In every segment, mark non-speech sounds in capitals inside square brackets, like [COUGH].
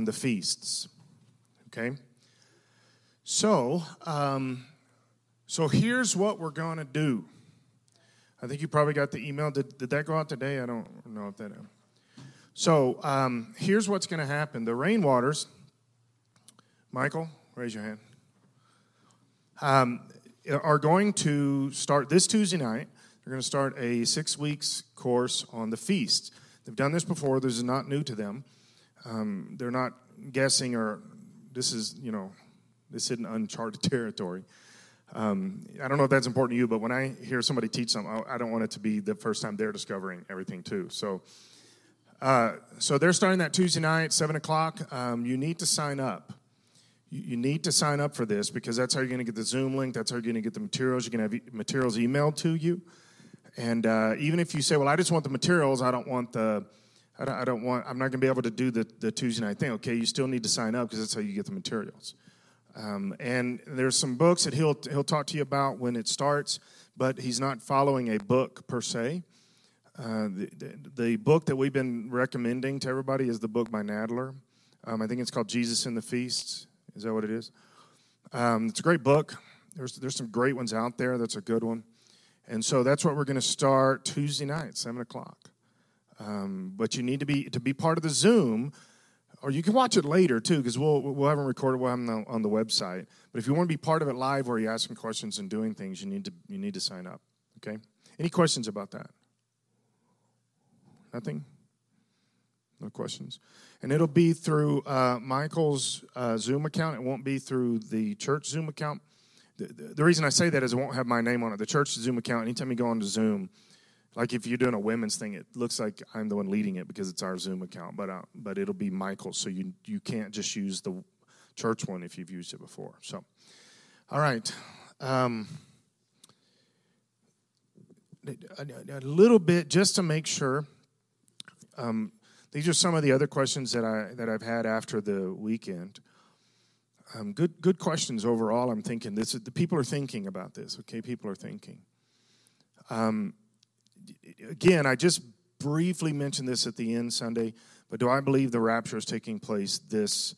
on the feasts. Okay? So, um, so here's what we're going to do. I think you probably got the email. Did, did that go out today? I don't know if that. So um, here's what's going to happen. The rainwaters, Michael, raise your hand, um, are going to start this Tuesday night. They're going to start a six weeks course on the feasts. They've done this before. This is not new to them. Um, they're not guessing or this is, you know, this isn't uncharted [LAUGHS] territory. Um, I don't know if that's important to you, but when I hear somebody teach something, I don't want it to be the first time they're discovering everything too. So, uh, so they're starting that Tuesday night, seven o'clock. Um, you need to sign up. You, need to sign up for this because that's how you're going to get the Zoom link. That's how you're going to get the materials. You're going to have materials emailed to you. And uh, even if you say, "Well, I just want the materials. I don't want the," I don't, I don't want. I'm not going to be able to do the, the Tuesday night thing. Okay, you still need to sign up because that's how you get the materials. Um, and there's some books that he'll he'll talk to you about when it starts, but he's not following a book per se. Uh, the, the, the, book that we've been recommending to everybody is the book by Nadler. Um, I think it's called Jesus in the Feasts. Is that what it is? Um, it's a great book. There's there's some great ones out there. That's a good one. And so that's what we're going to start Tuesday night, seven o'clock. Um, but you need to be to be part of the Zoom or you can watch it later too, because we'll we'll have them recorded. We'll have them on the, on website. But if you want to be part of it live, where you're asking questions and doing things, you need to you need to sign up. Okay. Any questions about that? Nothing. No questions. And it'll be through uh, Michael's uh, Zoom account. It won't be through the church Zoom account. The, the, the, reason I say that is it won't have my name on it. The church Zoom account. Anytime you go onto Zoom, like if you're doing a women's thing, it looks like I'm the one leading it because it's our Zoom account, but uh, but it'll be Michael, so you you can't just use the church one if you've used it before. So, all right, um, a, a, little bit just to make sure. Um, these are some of the other questions that I that I've had after the weekend. Um, good good questions overall. I'm thinking this. The people are thinking about this. Okay, people are thinking. Um, again, I just briefly mentioned this at the end Sunday, but do I believe the rapture is taking place this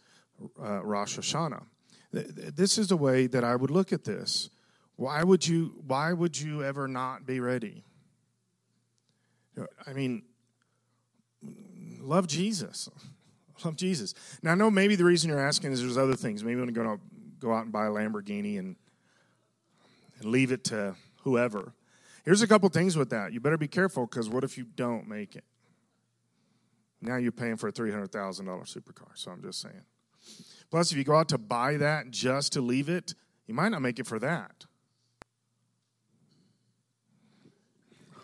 uh, Rosh Hashanah? This is the way that I would look at this. Why would you? Why would you ever not be ready? I mean, love Jesus. [LAUGHS] Love Jesus. Now, I know maybe the reason you're asking is there's other things. Maybe you want to go, go out and buy a Lamborghini and, and leave it to whoever. Here's a couple things with that. You better be careful because what if you don't make it? Now you're paying for a $300,000 supercar. So I'm just saying. Plus, if you go out to buy that just to leave it, you might not make it for that.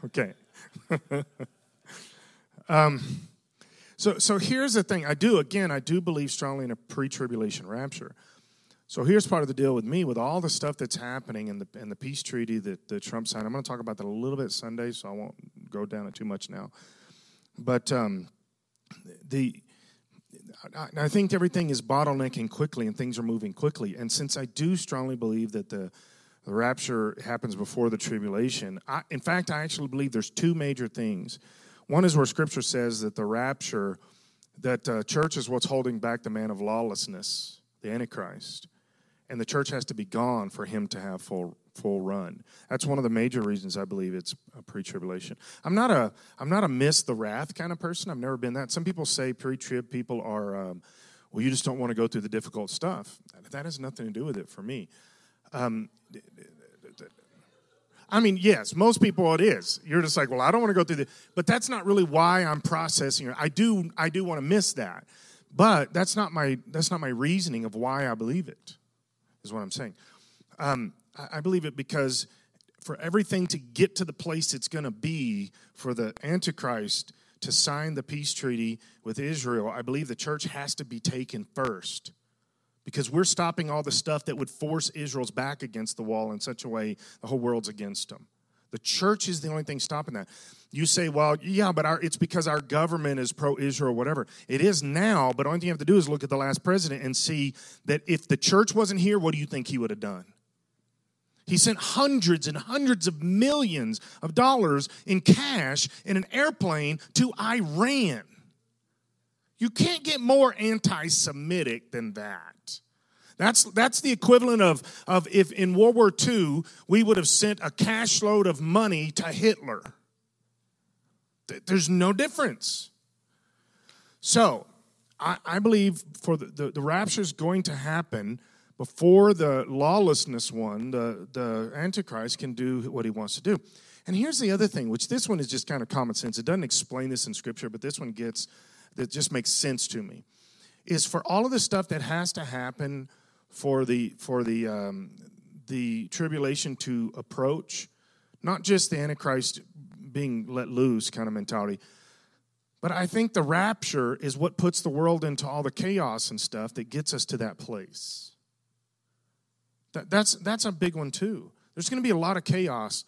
Okay. [LAUGHS] um, so, so here's the thing. I do, again, I do believe strongly in a pre tribulation rapture. So here's part of the deal with me with all the stuff that's happening in the in the peace treaty that, that Trump signed. I'm going to talk about that a little bit Sunday, so I won't go down it too much now. But um, the I, I think everything is bottlenecking quickly and things are moving quickly. And since I do strongly believe that the the rapture happens before the tribulation, I, in fact, I actually believe there's two major things. One is where Scripture says that the rapture, that uh, church is what's holding back the man of lawlessness, the Antichrist and the church has to be gone for him to have full full run. That's one of the major reasons I believe it's a pre-tribulation. I'm not a I'm not a miss the wrath kind of person. I've never been that. Some people say pre-trib people are um, well, you just don't want to go through the difficult stuff. That has nothing to do with it for me. Um, I mean, yes, most people it is. You're just like, well, I don't want to go through the, but that's not really why I'm processing. I do, I do want to miss that, but that's not my that's not my reasoning of why I believe it is what I'm saying. Um, I, I believe it because for everything to get to the place it's going to be for the Antichrist to sign the peace treaty with Israel, I believe the church has to be taken first because we're stopping all the stuff that would force Israel's back against the wall in such a way the whole world's against them. The church is the only thing stopping that. You say, well, yeah, but our, it's because our government is pro Israel, whatever. It is now, but only thing you have to do is look at the last president and see that if the church wasn't here, what do you think he would have done? He sent hundreds and hundreds of millions of dollars in cash in an airplane to Iran. You can't get more anti Semitic than that. That's, that's the equivalent of, of if in World War II we would have sent a cash load of money to Hitler. There's no difference. So, I, I believe for the, the, the rapture is going to happen before the lawlessness one, the, the Antichrist, can do what he wants to do. And here's the other thing, which this one is just kind of common sense. It doesn't explain this in Scripture, but this one gets, that just makes sense to me. Is for all of the stuff that has to happen for the, for the, um, the tribulation to approach, not just the Antichrist being let loose kind of mentality, but I think the rapture is what puts the world into all the chaos and stuff that gets us to that place. That, that's, that's a big one, too. There's going to be a lot of chaos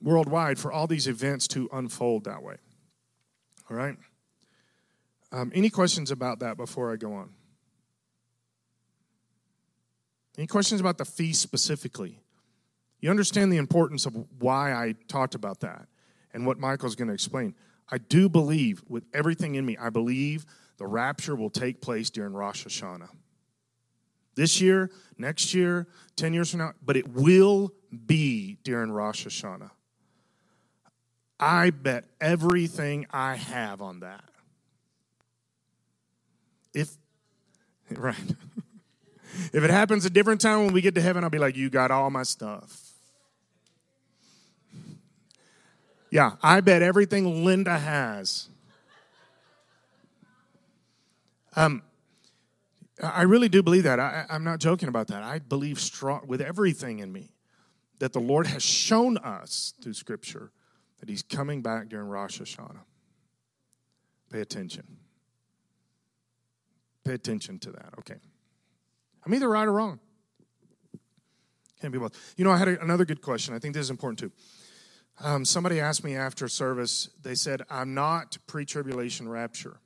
worldwide for all these events to unfold that way. All right? Um, any questions about that before I go on? Any questions about the feast specifically? You understand the importance of why I talked about that and what Michael's going to explain. I do believe, with everything in me, I believe the rapture will take place during Rosh Hashanah. This year, next year, 10 years from now, but it will be during Rosh Hashanah. I bet everything I have on that. If, [LAUGHS] right. If it happens a different time when we get to heaven, I'll be like, You got all my stuff. Yeah, I bet everything Linda has. Um, I really do believe that. I, am not joking about that. I believe strong with everything in me that the Lord has shown us through Scripture that He's coming back during Rosh Hashanah. Pay attention. Pay attention to that. Okay. I'm either right or wrong. Can't be both. You know, I had a, another good question. I think this is important too. Um, somebody asked me after service, they said, I'm not pre tribulation rapture.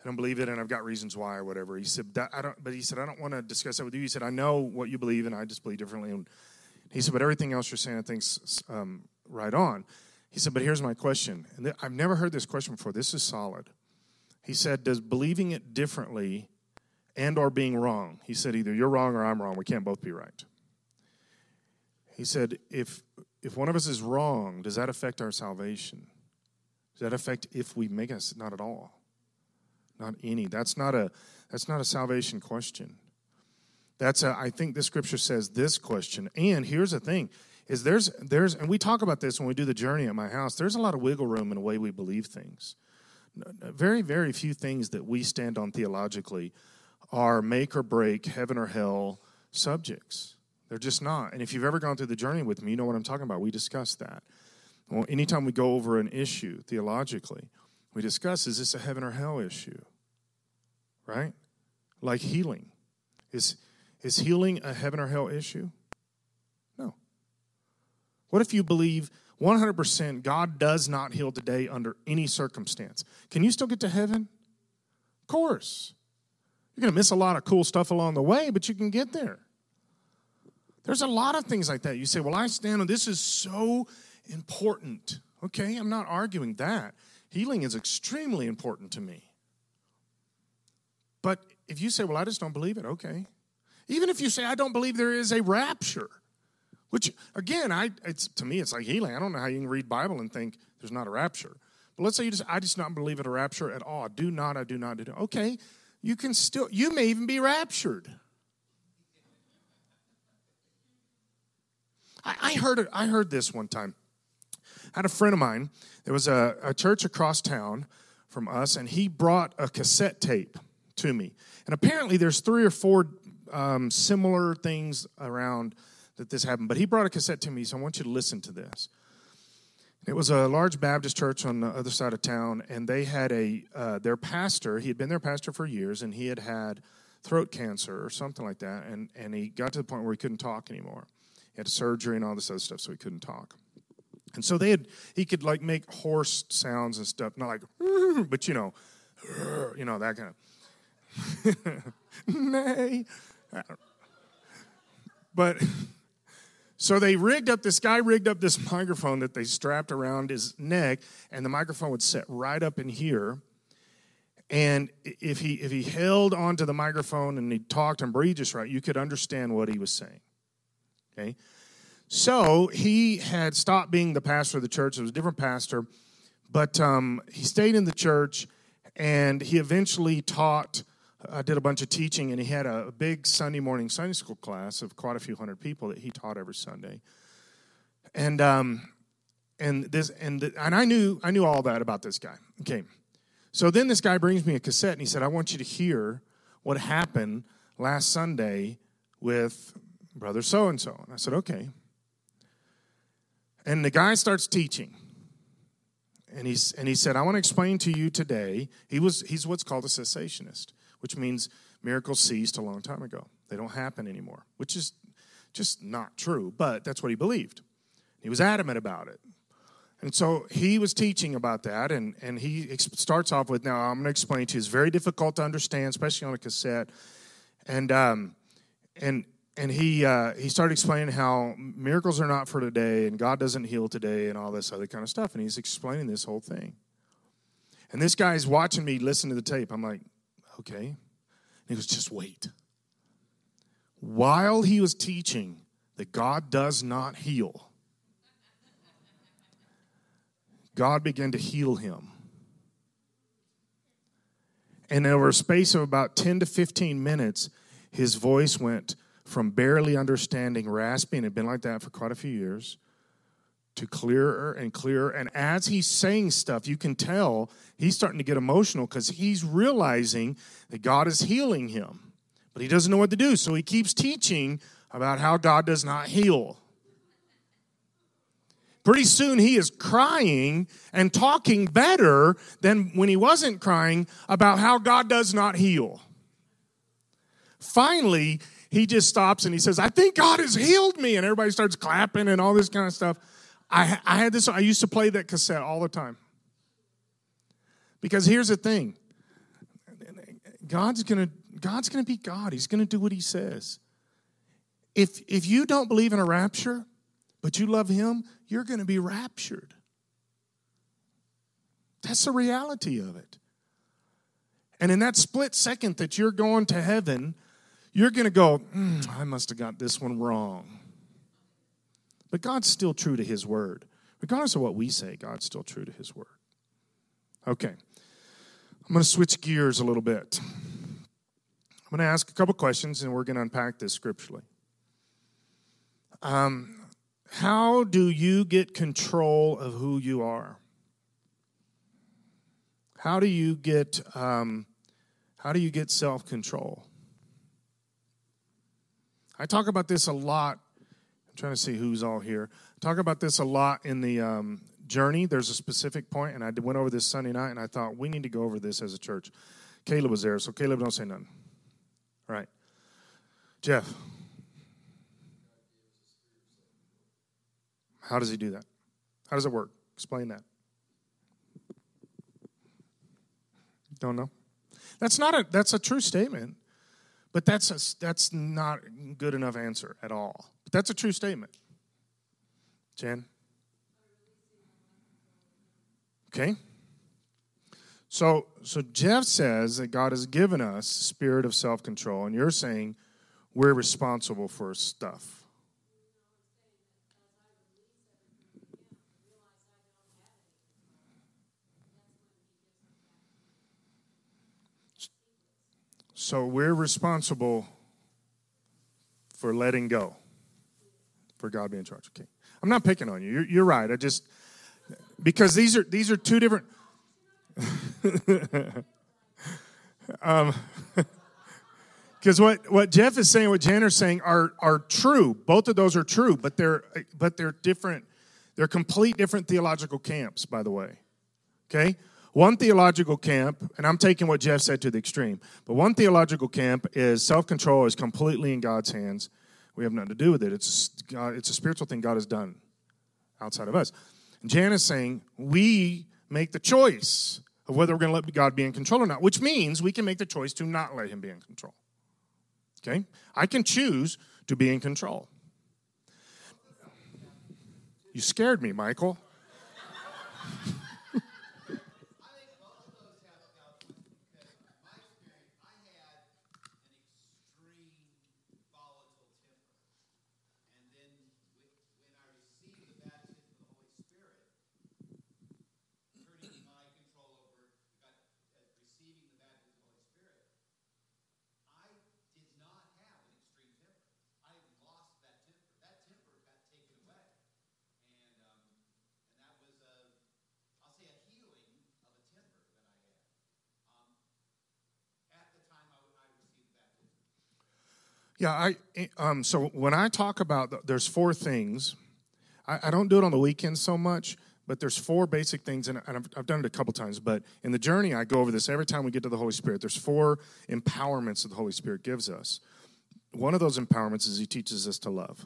I don't believe it, and I've got reasons why or whatever. He said, I don't, but he said, I don't want to discuss that with you. He said, I know what you believe, and I just believe differently. And he said, but everything else you're saying, I think's um, right on. He said, but here's my question. And th- I've never heard this question before. This is solid. He said, does believing it differently and or being wrong? He said, either you're wrong or I'm wrong. We can't both be right. He said, if if one of us is wrong, does that affect our salvation? Does that affect if we make us? Not at all. Not any. That's not a that's not a salvation question. That's a, I think the scripture says this question. And here's the thing is there's there's and we talk about this when we do the journey at my house. There's a lot of wiggle room in the way we believe things. Very very few things that we stand on theologically are make or break heaven or hell subjects. They're just not. And if you've ever gone through the journey with me, you know what I'm talking about. We discuss that. Well, anytime we go over an issue theologically, we discuss is this a heaven or hell issue? Right? Like healing. Is, is healing a heaven or hell issue? No. What if you believe 100% God does not heal today under any circumstance? Can you still get to heaven? Of course. You're going to miss a lot of cool stuff along the way, but you can get there. There's a lot of things like that. You say, well, I stand on this is so important. Okay, I'm not arguing that. Healing is extremely important to me. But if you say, well, I just don't believe it, okay. Even if you say, I don't believe there is a rapture, which again, I it's to me it's like healing. I don't know how you can read Bible and think there's not a rapture. But let's say you just I just not believe in a rapture at all. Do not, I do not, I do not. Okay, you can still you may even be raptured. I, I heard it, I heard this one time. I had a friend of mine. There was a, a church across town from us, and he brought a cassette tape to me. And apparently, there's three or four um, similar things around that this happened. But he brought a cassette to me, so I want you to listen to this. It was a large Baptist church on the other side of town, and they had a uh, their pastor. He had been their pastor for years, and he had had throat cancer or something like that, and and he got to the point where he couldn't talk anymore. He had surgery and all this other stuff, so he couldn't talk. And so they had, he could like make horse sounds and stuff, not like, [LAUGHS] but you know, [LAUGHS] you know, that kind of, [LAUGHS] nay. But so they rigged up, this guy rigged up this [LAUGHS] microphone that they strapped around his neck, and the microphone would sit right up in here. And if he if he held onto the microphone and he talked and breathed just right, you could understand what he was saying. Okay. So he had stopped being the pastor of the church. It was a different pastor, but um, he stayed in the church, and he eventually taught. I did a bunch of teaching, and he had a, a big Sunday morning Sunday school class of quite a few hundred people that he taught every Sunday. And um, and this and the, and I knew I knew all that about this guy. Okay, so then this guy brings me a cassette and he said, "I want you to hear what happened last Sunday with brother so and so." And I said, "Okay." And the guy starts teaching. And he's and he said, "I want to explain to you today." He was he's what's called a cessationist, which means miracles ceased a long time ago. They don't happen anymore, which is just not true, but that's what he believed. He was adamant about it. And so he was teaching about that, and, and he starts off with, Now, I'm going to explain to you. It's very difficult to understand, especially on a cassette. And, um, and, and he, uh, he started explaining how miracles are not for today, and God doesn't heal today, and all this other kind of stuff. And he's explaining this whole thing. And this guy's watching me listen to the tape. I'm like, Okay. And he goes, Just wait. While he was teaching that God does not heal, God began to heal him. And over a space of about 10 to 15 minutes, his voice went from barely understanding, raspy, and had been like that for quite a few years, to clearer and clearer. And as he's saying stuff, you can tell he's starting to get emotional because he's realizing that God is healing him. But he doesn't know what to do. So he keeps teaching about how God does not heal. Pretty soon he is crying and talking better than when he wasn't crying about how God does not heal. Finally, he just stops and he says, I think God has healed me. And everybody starts clapping and all this kind of stuff. I, I had this, I used to play that cassette all the time. Because here's the thing God's gonna, God's gonna be God. He's gonna do what he says. If, if you don't believe in a rapture, but you love him, you're going to be raptured. That's the reality of it. And in that split second that you're going to heaven, you're going to go, mm, I must have got this one wrong. But God's still true to his word. Regardless of what we say, God's still true to his word. Okay. I'm going to switch gears a little bit. I'm going to ask a couple questions and we're going to unpack this scripturally. Um, how do you get control of who you are? How do you get um, how do you get self control? I talk about this a lot. Trying to see who's all here. Talk about this a lot in the um, journey. There's a specific point, and I went over this Sunday night, and I thought we need to go over this as a church. Caleb was there, so Caleb, don't say nothing. All right, Jeff. How does he do that? How does it work? Explain that. Don't know. That's not a that's a true statement, but that's a, that's not good enough answer at all. That's a true statement. Jen. Okay. So so Jeff says that God has given us spirit of self-control and you're saying we're responsible for stuff. So we're responsible for letting go, for God being in charge. Okay, I'm not picking on you. You're, you're right. I just because these are these are two different. [LAUGHS] um, [LAUGHS] because what, what Jeff is saying, what Jan is saying, are are true. Both of those are true, but they're but they're different. They're complete different theological camps, by the way. Okay, one theological camp, and I'm taking what Jeff said to the extreme, but one theological camp is self control is completely in God's hands. We have nothing to do with it. It's it's a spiritual thing God has done outside of us. And Jan is saying we make the choice of whether we're going to let God be in control or not, which means we can make the choice to not let Him be in control. Okay? I can choose to be in control. You scared me, Michael. Yeah, I um, so when I talk about the, there's four things. I, I, don't do it on the weekends so much, but there's four basic things, and, and I've, I've, done it a couple times. But in the journey, I go over this every time we get to the Holy Spirit. There's four empowerments that the Holy Spirit gives us. One of those empowerments is He teaches us to love,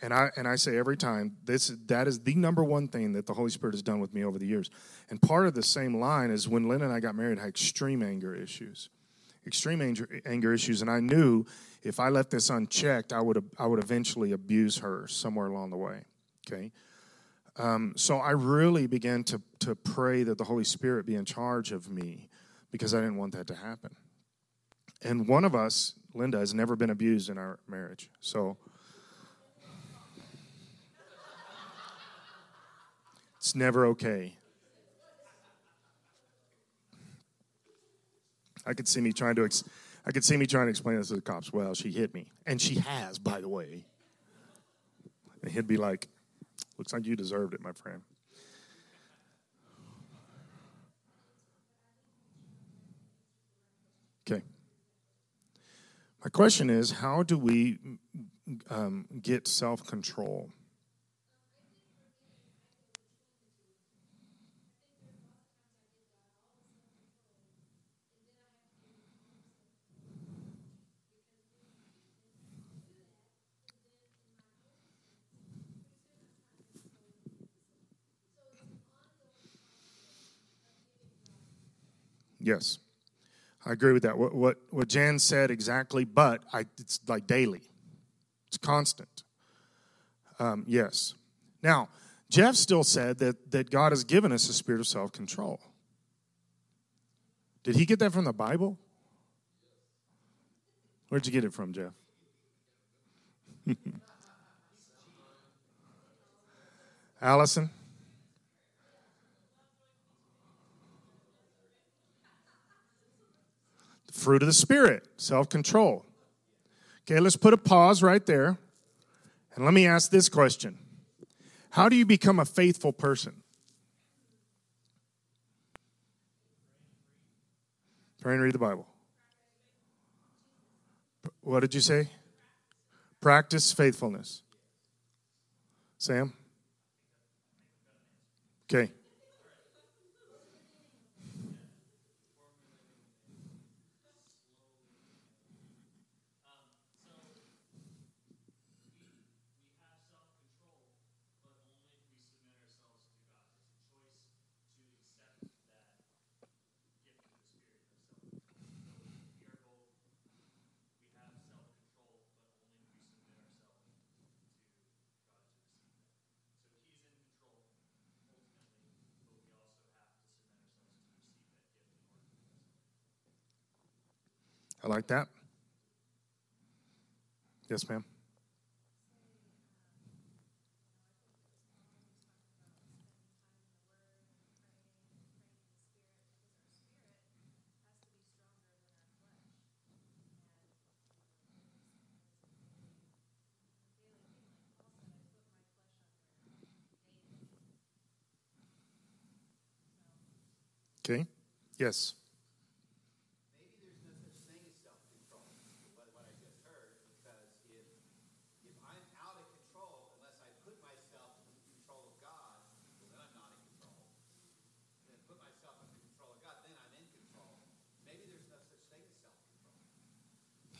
and I and I say every time this that is the number one thing that the Holy Spirit has done with me over the years. And part of the same line is when Lynn and I got married, I had extreme anger issues extreme anger, anger issues, and I knew if I left this unchecked, I would I would eventually abuse her somewhere along the way. Okay, um, so I really began to to pray that the Holy Spirit be in charge of me because I didn't want that to happen. And one of us, Linda, has never been abused in our marriage, so. It's never okay. I could see me trying to, ex- I could see me trying to explain this to the cops. Well, she hit me, and she has, by the way. And he'd be like, "Looks like you deserved it, my friend." Okay. My question is, how do we um, get self control? Yes, I agree with that. What, what, what Jan said exactly, but I, it's like daily, it's constant. Um, yes. Now, Jeff still said that, that God has given us a spirit of self control. Did he get that from the Bible? Where'd you get it from, Jeff? [LAUGHS] Allison? Fruit of the Spirit, self control. Okay, let's put a pause right there. And let me ask this question How do you become a faithful person? Pray and read the Bible. What did you say? Practice faithfulness. Sam? Okay. I like that. Yes, ma'am. Okay. Yes.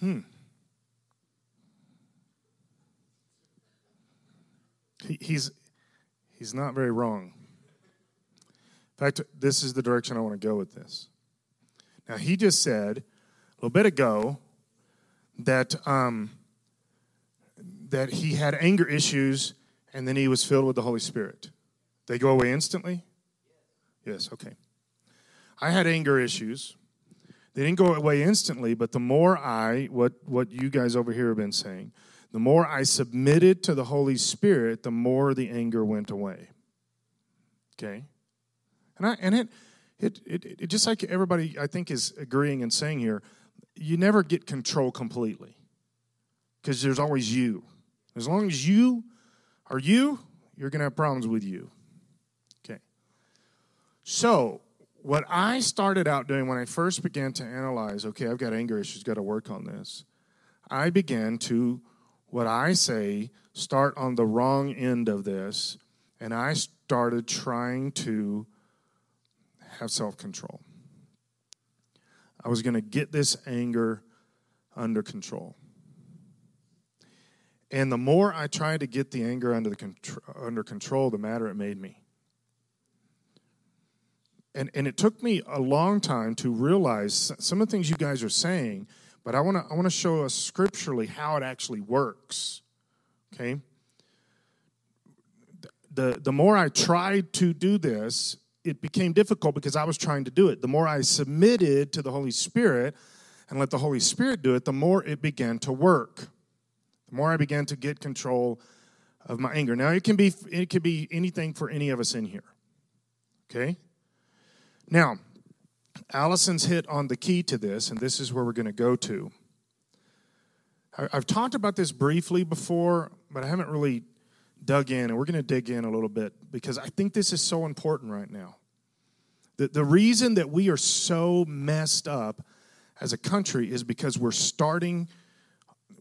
Hmm. He, he's he's not very wrong. In fact, this is the direction I want to go with this. Now, he just said a little bit ago that um, that he had anger issues and then he was filled with the Holy Spirit. They go away instantly? Yes, okay. I had anger issues they didn't go away instantly, but the more I, what, what you guys over here have been saying, the more I submitted to the Holy Spirit, the more the anger went away. Okay? And, I, and it, it, it, it just like everybody, I think, is agreeing and saying here, you never get control completely because there's always you. As long as you are you, you're to have problems with you. Okay. So, what I started out doing when I first began to analyze, okay, I've got anger issues, got to work on this. I began to, what I say, start on the wrong end of this, and I started trying to have self control. I was going to get this anger under control. And the more I tried to get the anger under, the under control, the madder it made me. And, and it took me a long time to realize some of the things you guys are saying, but I want to I want to show us scripturally how it actually works. Okay? The, the more I tried to do this, it became difficult because I was trying to do it. The more I submitted to the Holy Spirit and let the Holy Spirit do it, the more it began to work. The more I began to get control of my anger. Now it can be it can be anything for any of us in here. Okay? Now, Allison's hit on the key to this, and this is where we're going to go to. I've talked about this briefly before, but I haven't really dug in, and we're going to dig in a little bit because I think this is so important right now. The, the reason that we are so messed up as a country is because we're starting,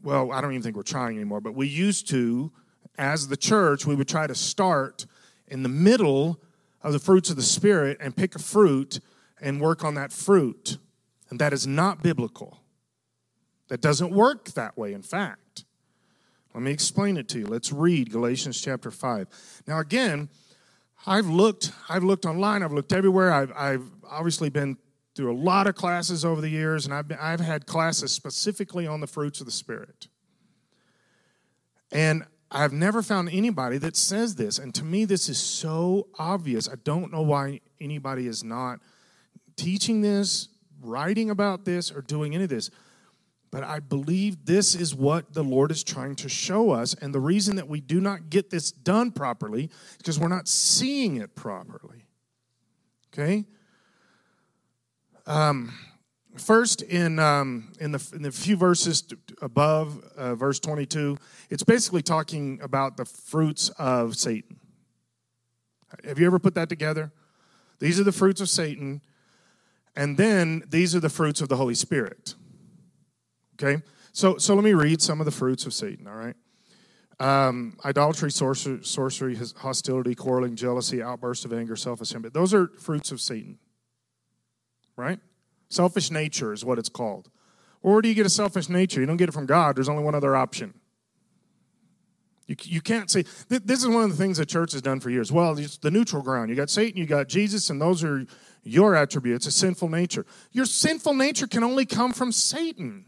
well, I don't even think we're trying anymore, but we used to, as the church, we would try to start in the middle of the fruits of the Spirit and pick a fruit and work on that fruit. And that is not biblical. That doesn't work that way, in fact. Let me explain it to you. Let's read Galatians chapter 5. Now, again, I've looked, I've looked online, I've looked everywhere. I've, I've obviously been through a lot of classes over the years, and I've, been, I've had classes specifically on the fruits of the Spirit. And I've never found anybody that says this. And to me, this is so obvious. I don't know why anybody is not teaching this, writing about this, or doing any of this. But I believe this is what the Lord is trying to show us. And the reason that we do not get this done properly is because we're not seeing it properly. Okay? Um, First, in, um, in, the, in the few verses above, uh, verse 22, it's basically talking about the fruits of Satan. Have you ever put that together? These are the fruits of Satan, and then these are the fruits of the Holy Spirit. Okay? So, so let me read some of the fruits of Satan, all right? Um, idolatry, sorcery, sorcery, hostility, quarreling, jealousy, outbursts of anger, self esteem. Those are fruits of Satan, right? Selfish nature is what it's called. Or where do you get a selfish nature? You don't get it from God. There's only one other option. You, you can't say, this is one of the things the church has done for years. Well, it's the neutral ground. You got Satan, you got Jesus, and those are your attributes, a sinful nature. Your sinful nature can only come from Satan.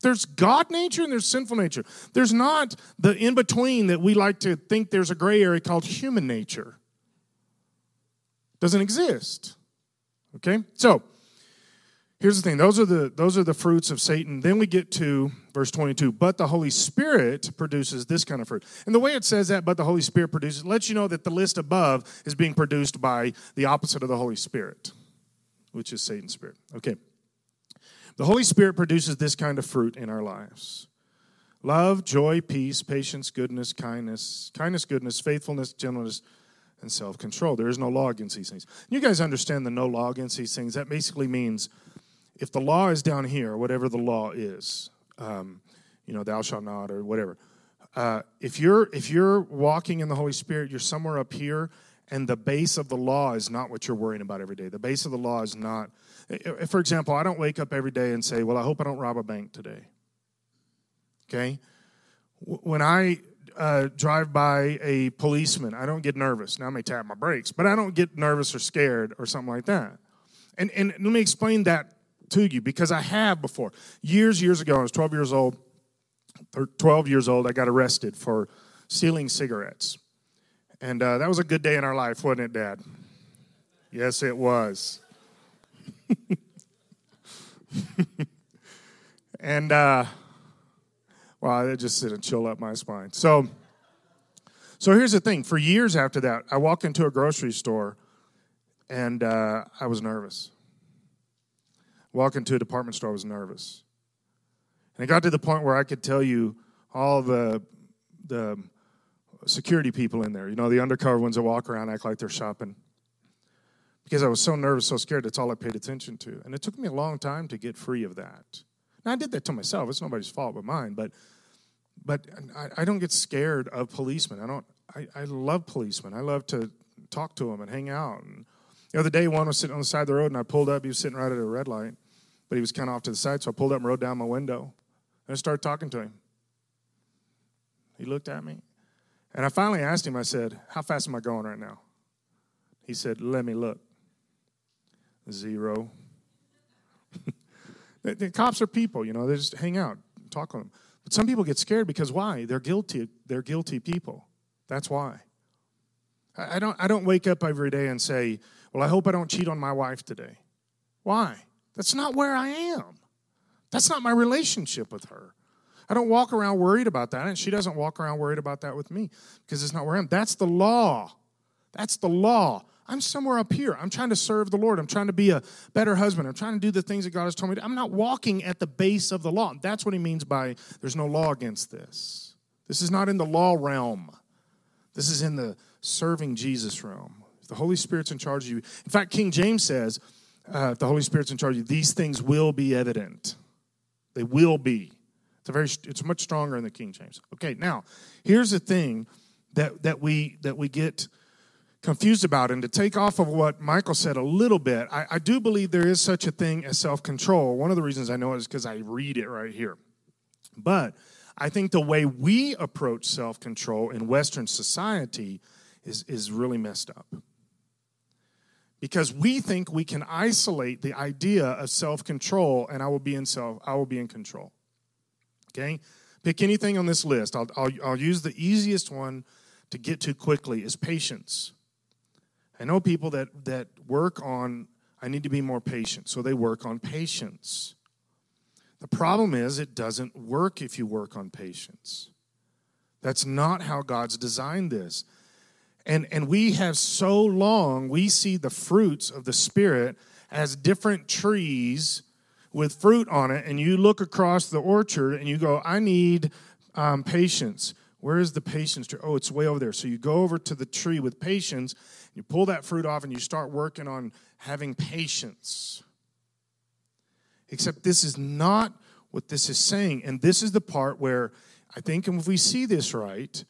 There's God nature and there's sinful nature. There's not the in between that we like to think there's a gray area called human nature. Doesn't exist. Okay? So, Here's the thing, those are the those are the fruits of Satan. Then we get to verse 22, but the Holy Spirit produces this kind of fruit. And the way it says that, but the Holy Spirit produces, lets you know that the list above is being produced by the opposite of the Holy Spirit, which is Satan's spirit. Okay. The Holy Spirit produces this kind of fruit in our lives. Love, joy, peace, patience, goodness, kindness, kindness, goodness, faithfulness, gentleness, and self control. There is no law against these things. You guys understand the no law against these things. That basically means if the law is down here, whatever the law is, um, you know, thou shalt not or whatever. Uh, if you're if you're walking in the Holy Spirit, you're somewhere up here, and the base of the law is not what you're worrying about every day. The base of the law is not. For example, I don't wake up every day and say, "Well, I hope I don't rob a bank today." Okay, when I uh, drive by a policeman, I don't get nervous. Now I may tap my brakes, but I don't get nervous or scared or something like that. And and let me explain that to you because I have before. Years, years ago, I was 12 years old. 12 years old, I got arrested for stealing cigarettes. And uh, that was a good day in our life, wasn't it, Dad? Yes, it was. [LAUGHS] and, uh, well, it just didn't chill up my spine. So, so here's the thing. For years after that, I walked into a grocery store and uh, I was nervous. Walk into a department store, I was nervous. And it got to the point where I could tell you all the, the security people in there, you know, the undercover ones that walk around act like they're shopping. Because I was so nervous, so scared, that's all I paid attention to. And it took me a long time to get free of that. Now, I did that to myself. It's nobody's fault but mine. But, but I, I don't get scared of policemen. I don't. I, I love policemen. I love to talk to them and hang out. And the other day, one was sitting on the side of the road, and I pulled up. He was sitting right at a red light, but he was kind of off to the side. So I pulled up and rolled down my window, and I started talking to him. He looked at me, and I finally asked him. I said, "How fast am I going right now?" He said, "Let me look." Zero. [LAUGHS] the, the cops are people, you know. They just hang out, talk with them. But some people get scared because why? They're guilty. They're guilty people. That's why. I don't, I don't wake up every day and say, Well, I hope I don't cheat on my wife today. Why? That's not where I am. That's not my relationship with her. I don't walk around worried about that, and she doesn't walk around worried about that with me because it's not where I am. That's the law. That's the law. I'm somewhere up here. I'm trying to serve the Lord. I'm trying to be a better husband. I'm trying to do the things that God has told me to. I'm not walking at the base of the law. That's what he means by there's no law against this. This is not in the law realm. This is in the serving Jesus realm. The Holy Spirit's in charge of you. In fact, King James says, uh, if the Holy Spirit's in charge of you, these things will be evident. They will be. It's a very it's much stronger in the King James. Okay, now here's the thing that that we that we get confused about. And to take off of what Michael said a little bit, I, I do believe there is such a thing as self control. One of the reasons I know it is because I read it right here. But I think the way we approach self control in Western society is, is really messed up. Because we think we can isolate the idea of self control and I will be in self, I will be in control. Okay? Pick anything on this list. I'll, I'll, I'll use the easiest one to get to quickly is patience. I know people that, that work on, I need to be more patient, so they work on patience. The problem is, it doesn't work if you work on patience. That's not how God's designed this. And, and we have so long, we see the fruits of the Spirit as different trees with fruit on it, and you look across the orchard and you go, I need um, patience. Where is the patience tree? Oh, it's way over there. So you go over to the tree with patience, you pull that fruit off, and you start working on having patience. Except this is not what this is saying. And this is the part where I think if we see this right,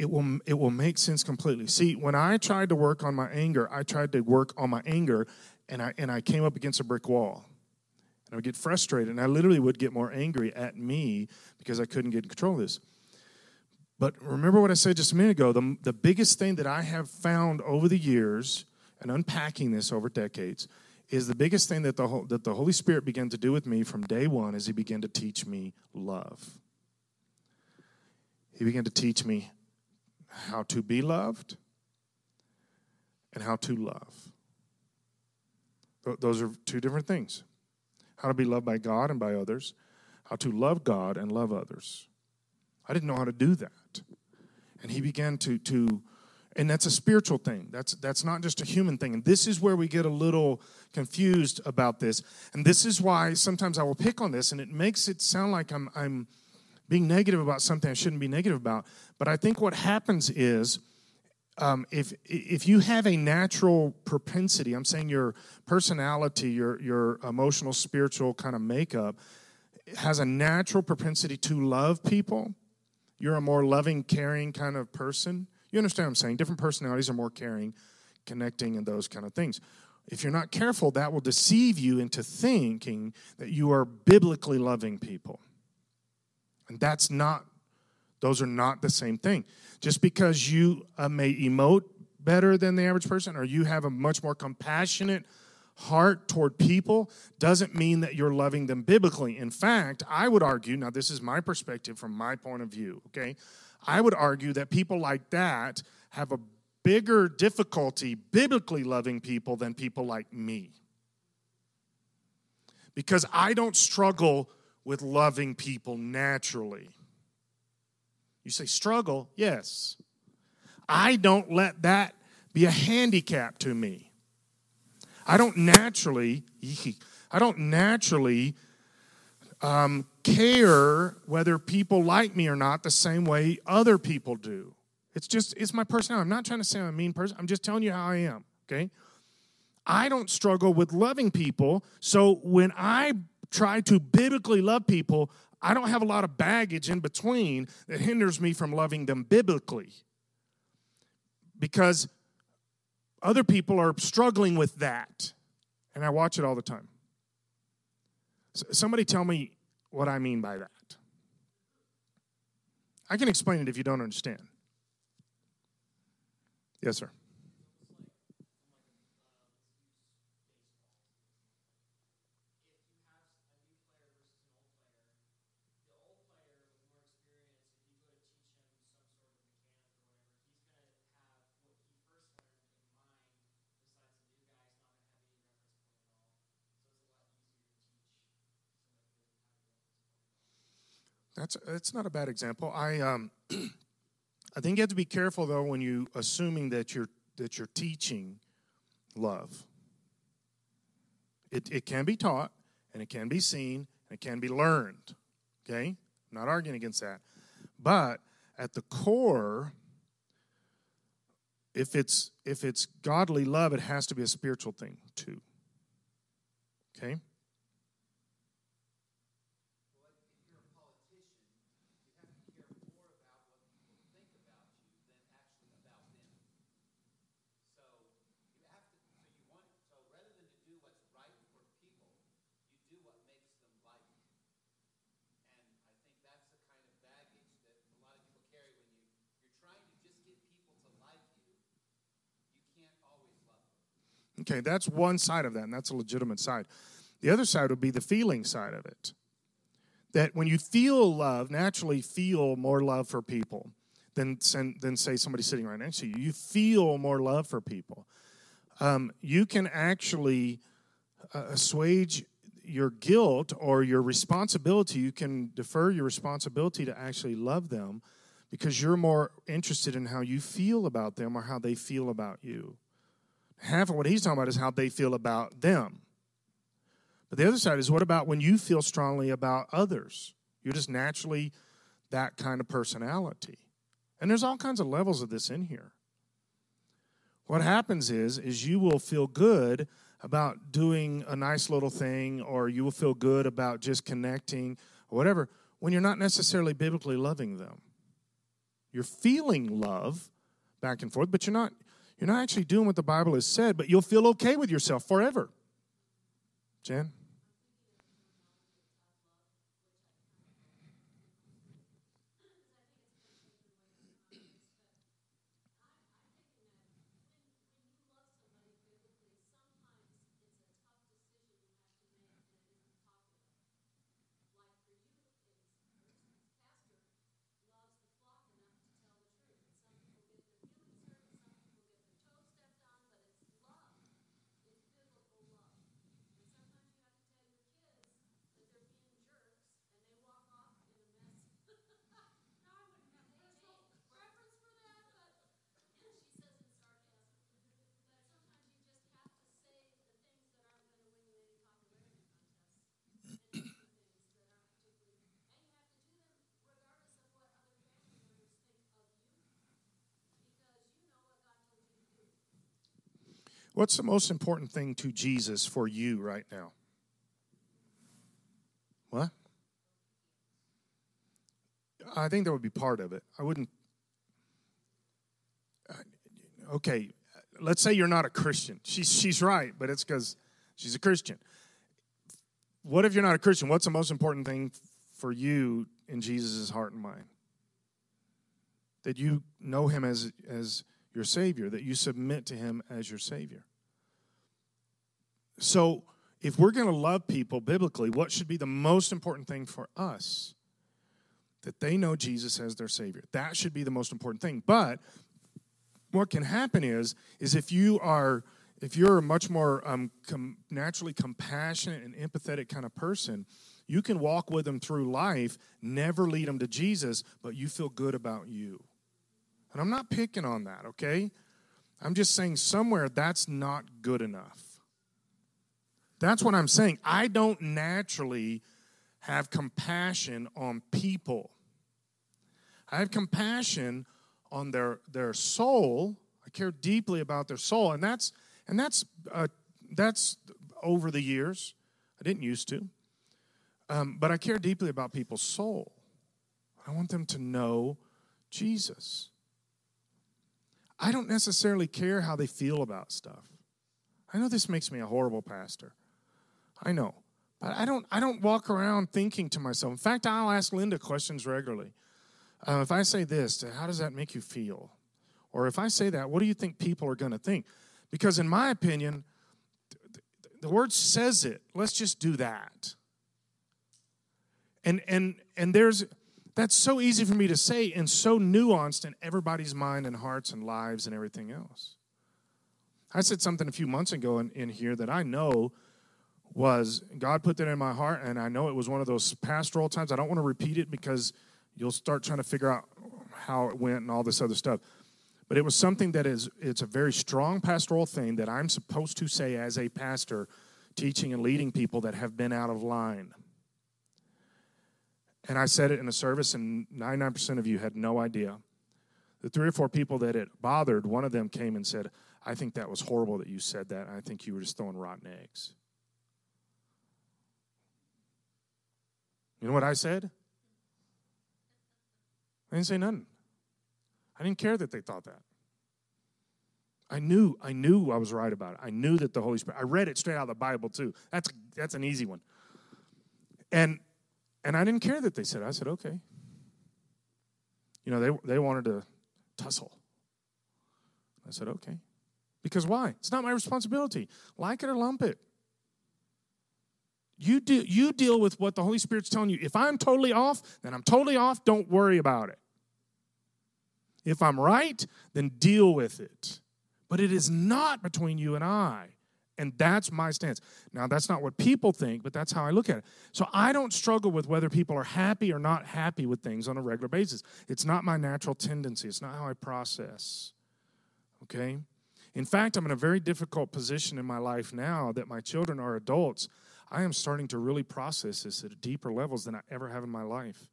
it will it will make sense completely. See, when I tried to work on my anger, I tried to work on my anger and I and I came up against a brick wall. And I would get frustrated and I literally would get more angry at me because I couldn't get control of this. But remember what I said just a minute ago the, the biggest thing that I have found over the years and unpacking this over decades is the biggest thing that the, that the Holy Spirit began to do with me from day one is He began to teach me love. He began to teach me how to be loved and how to love. Those are two different things how to be loved by God and by others, how to love God and love others. I didn't know how to do that. And he began to, to and that's a spiritual thing. That's, that's not just a human thing. And this is where we get a little confused about this. And this is why sometimes I will pick on this, and it makes it sound like I'm, I'm being negative about something I shouldn't be negative about. But I think what happens is um, if, if you have a natural propensity, I'm saying your personality, your, your emotional, spiritual kind of makeup, has a natural propensity to love people, you're a more loving, caring kind of person. You understand what I'm saying? Different personalities are more caring, connecting, and those kind of things. If you're not careful, that will deceive you into thinking that you are biblically loving people. And that's not, those are not the same thing. Just because you uh, may emote better than the average person or you have a much more compassionate heart toward people doesn't mean that you're loving them biblically. In fact, I would argue, now this is my perspective from my point of view, okay? I would argue that people like that have a bigger difficulty biblically loving people than people like me. Because I don't struggle with loving people naturally. You say struggle? Yes. I don't let that be a handicap to me. I don't naturally, [LAUGHS] I don't naturally um, care whether people like me or not the same way other people do. It's just, it's my personality. I'm not trying to say I'm a mean person. I'm just telling you how I am, okay? I don't struggle with loving people. So when I try to biblically love people, I don't have a lot of baggage in between that hinders me from loving them biblically. Because other people are struggling with that. And I watch it all the time. Somebody tell me what I mean by that. I can explain it if you don't understand. Yes, sir. That's that's not a bad example. I um, [CLEARS THROAT] I think you have to be careful though when you assuming that you're that you're teaching love. It it can be taught and it can be seen and it can be learned. Okay, I'm not arguing against that, but at the core, if it's if it's godly love, it has to be a spiritual thing too. Okay. Okay, that's one side of that, and that's a legitimate side. The other side would be the feeling side of it. That when you feel love, naturally feel more love for people than, than say somebody sitting right next to you. You feel more love for people. Um, you can actually uh, assuage your guilt or your responsibility. You can defer your responsibility to actually love them because you're more interested in how you feel about them or how they feel about you. Half of what he's talking about is how they feel about them. But the other side is what about when you feel strongly about others? You're just naturally that kind of personality. And there's all kinds of levels of this in here. What happens is is you will feel good about doing a nice little thing or you will feel good about just connecting or whatever when you're not necessarily biblically loving them. You're feeling love back and forth, but you're not you're not actually doing what the Bible has said, but you'll feel okay with yourself forever. Jen? What's the most important thing to Jesus for you right now? What? I think that would be part of it. I wouldn't. Okay, let's say you're not a Christian. She's she's right, but it's because she's a Christian. What if you're not a Christian? What's the most important thing for you in Jesus' heart and mind? That you know Him as as your Savior. That you submit to Him as your Savior. So, if we're going to love people biblically, what should be the most important thing for us? That they know Jesus as their Savior. That should be the most important thing. But what can happen is, is if you are, if you're a much more um, com- naturally compassionate and empathetic kind of person, you can walk with them through life, never lead them to Jesus, but you feel good about you. And I'm not picking on that, okay? I'm just saying somewhere that's not good enough. That's what I'm saying. I don't naturally have compassion on people. I have compassion on their their soul. I care deeply about their soul, and that's and that's uh, that's over the years. I didn't used to, Um, but I care deeply about people's soul. I want them to know Jesus. I don't necessarily care how they feel about stuff. I know this makes me a horrible pastor. I know. But I don't I don't walk around thinking to myself. In fact, I'll ask Linda questions regularly. Uh, if I say this, how does that make you feel? Or if I say that, what do you think people are going to think? Because in my opinion, the word says it. Let's just do that. And and and there's that's so easy for me to say and so nuanced in everybody's mind and hearts and lives and everything else. I said something a few months ago in, in here that I know was God put that in my heart, and I know it was one of those pastoral times. I don't want to repeat it because you'll start trying to figure out how it went and all this other stuff. But it was something that is it's a very strong pastoral thing that I'm supposed to say as a pastor teaching and leading people that have been out of line. And I said it in a service, and 99% of you had no idea. The three or four people that it bothered, one of them came and said, I think that was horrible that you said that. I think you were just throwing rotten eggs. You know what I said? I didn't say nothing. I didn't care that they thought that. I knew, I knew I was right about it. I knew that the Holy Spirit. I read it straight out of the Bible too. That's that's an easy one. And and I didn't care that they said. I said, okay. You know, they they wanted to tussle. I said, okay. Because why? It's not my responsibility. Like it or lump it. You, do, you deal with what the Holy Spirit's telling you. If I'm totally off, then I'm totally off. Don't worry about it. If I'm right, then deal with it. But it is not between you and I. And that's my stance. Now, that's not what people think, but that's how I look at it. So I don't struggle with whether people are happy or not happy with things on a regular basis. It's not my natural tendency, it's not how I process. Okay? In fact, I'm in a very difficult position in my life now that my children are adults I am starting to really process this at deeper levels than I ever have in my life.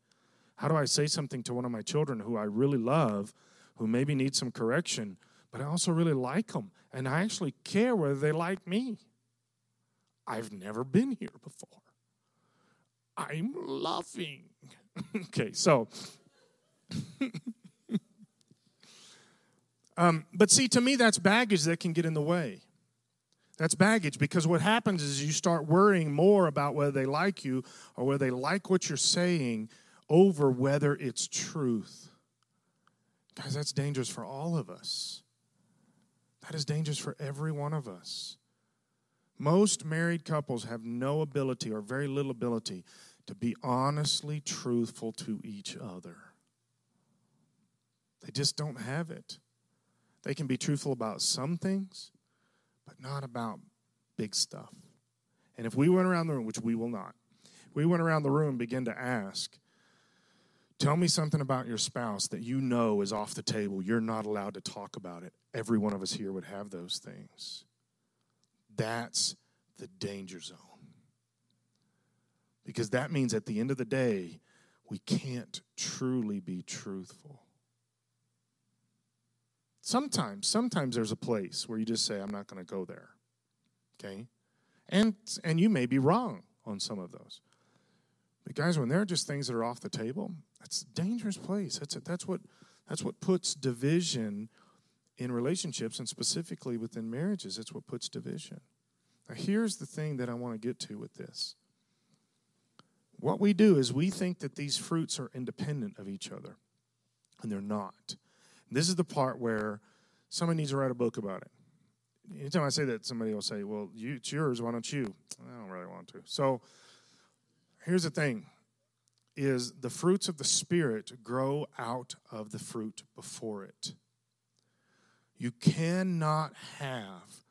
How do I say something to one of my children who I really love, who maybe needs some correction, but I also really like them, and I actually care whether they like me? I've never been here before. I'm loving. [LAUGHS] okay, so. [LAUGHS] um, but see, to me, that's baggage that can get in the way. That's baggage because what happens is you start worrying more about whether they like you or whether they like what you're saying over whether it's truth. Guys, that's dangerous for all of us. That is dangerous for every one of us. Most married couples have no ability or very little ability to be honestly truthful to each other. They just don't have it. They can be truthful about some things, but not about big stuff. And if we went around the room, which we will not, we went around the room and begin to ask, Tell me something about your spouse that you know is off the table. You're not allowed to talk about it. Every one of us here would have those things. That's the danger zone. Because that means at the end of the day, we can't truly be truthful. Sometimes, sometimes there's a place where you just say, I'm not going to go there. Okay? And and you may be wrong on some of those. But guys, when there are just things that are off the table, that's a dangerous place. That's a, that's what that's what puts division in relationships and specifically within marriages. It's what puts division. Now here's the thing that I want to get to with this. What we do is we think that these fruits are independent of each other, and they're not. This is the part where somebody needs to write a book about it. Anytime I say that, somebody will say, Well, you, it's yours, why don't you? I don't really want to. So here's the thing is the fruits of the spirit grow out of the fruit before it. You cannot have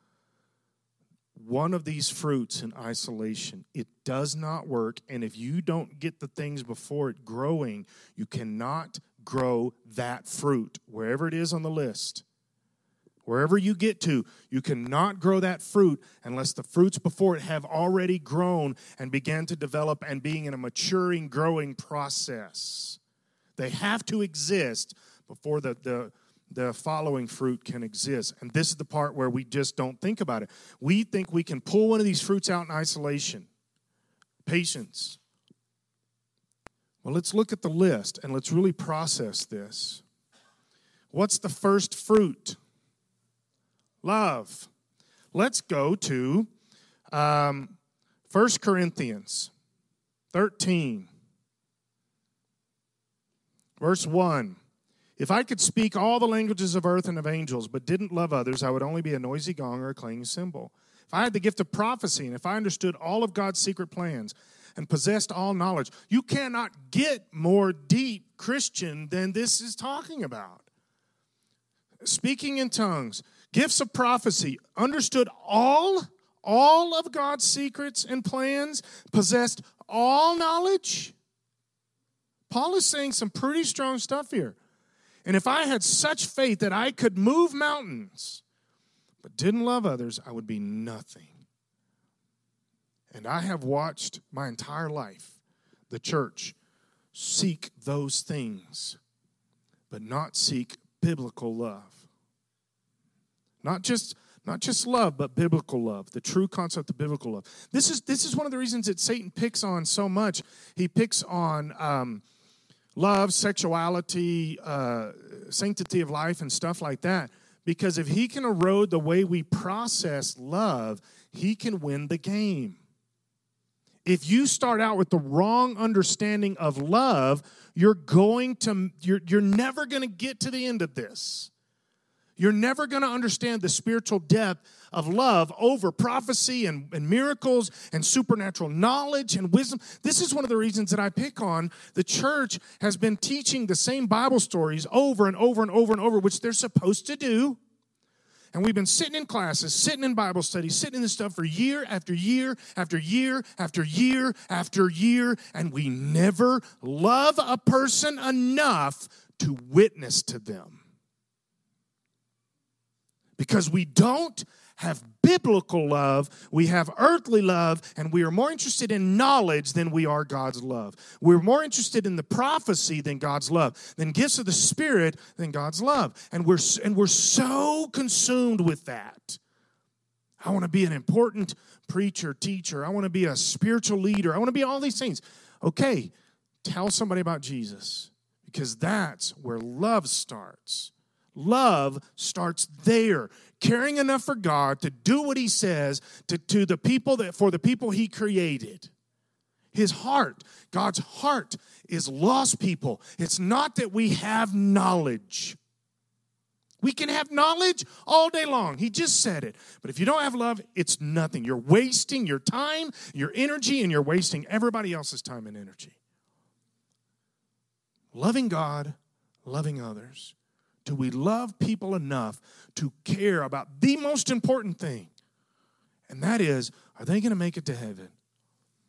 one of these fruits in isolation. It does not work. And if you don't get the things before it growing, you cannot grow that fruit, wherever it is on the list. Wherever you get to, you cannot grow that fruit unless the fruits before it have already grown and began to develop and being in a maturing, growing process. They have to exist before the, the, the following fruit can exist. And this is the part where we just don't think about it. We think we can pull one of these fruits out in isolation patience, Well, let's look at the list and let's really process this. What's the first fruit? Love. Let's go to um, 1 Corinthians 13, verse 1. If I could speak all the languages of earth and of angels, but didn't love others, I would only be a noisy gong or a clanging cymbal. If I had the gift of prophecy, and if I understood all of God's secret plans and possessed all knowledge, you cannot get more deep Christian than this is talking about. Speaking in tongues, gifts of prophecy, understood all all of God's secrets and plans, possessed all knowledge. Paul is saying some pretty strong stuff here. And if I had such faith that I could move mountains, but didn't love others, I would be nothing. And I have watched my entire life the church seek those things, but not seek biblical love. Not just not just love, but biblical love, the true concept of biblical love. This is this is one of the reasons that Satan picks on so much. He picks on um, love, sexuality, uh, sanctity of life, and stuff like that. Because if he can erode the way we process love, he can win the game. If you start out with the wrong understanding of love, you're going to you're, you're never going to get to the end of this. You're never going to understand the spiritual depth of love over prophecy and, and, miracles and supernatural knowledge and wisdom. This is one of the reasons that I pick on the church has been teaching the same Bible stories over and over and over and over, which they're supposed to do. And we've been sitting in classes, sitting in Bible studies, sitting in this stuff for year after year after year after year after year, and we never love a person enough to witness to them. Because we don't have biblical love, we have earthly love, and we are more interested in knowledge than we are God's love. We're more interested in the prophecy than God's love, than gifts of the Spirit than God's love. And we're, and we're so consumed with that. I want to be an important preacher, teacher. I want to be a spiritual leader. I want to be all these things. Okay, tell somebody about Jesus because that's where love starts. Love starts there. Caring enough for God to do what he says to, to the people that for the people he created. His heart, God's heart is lost people. It's not that we have knowledge. We can have knowledge all day long. He just said it. But if you don't have love, it's nothing. You're wasting your time, your energy, and you're wasting everybody else's time and energy. Loving God, loving others do we love people enough to care about the most important thing? And that is, are they going to make it to heaven?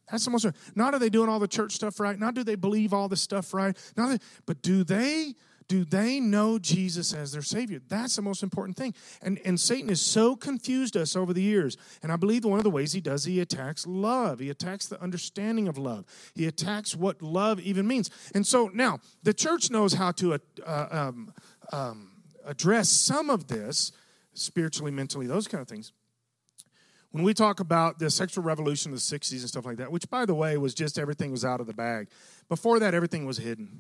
That's the most. Not are they doing all the church stuff right? Not do they believe all the stuff right? Not, but do they do they know Jesus as their Savior? That's the most important thing. And, and Satan has so confused us over the years. And I believe one of the ways he does, he attacks love. He attacks the understanding of love. He attacks what love even means. And so now, the church knows how to uh, um, um, address some of this spiritually, mentally, those kind of things. When we talk about the sexual revolution of the 60s and stuff like that, which, by the way, was just everything was out of the bag, before that, everything was hidden.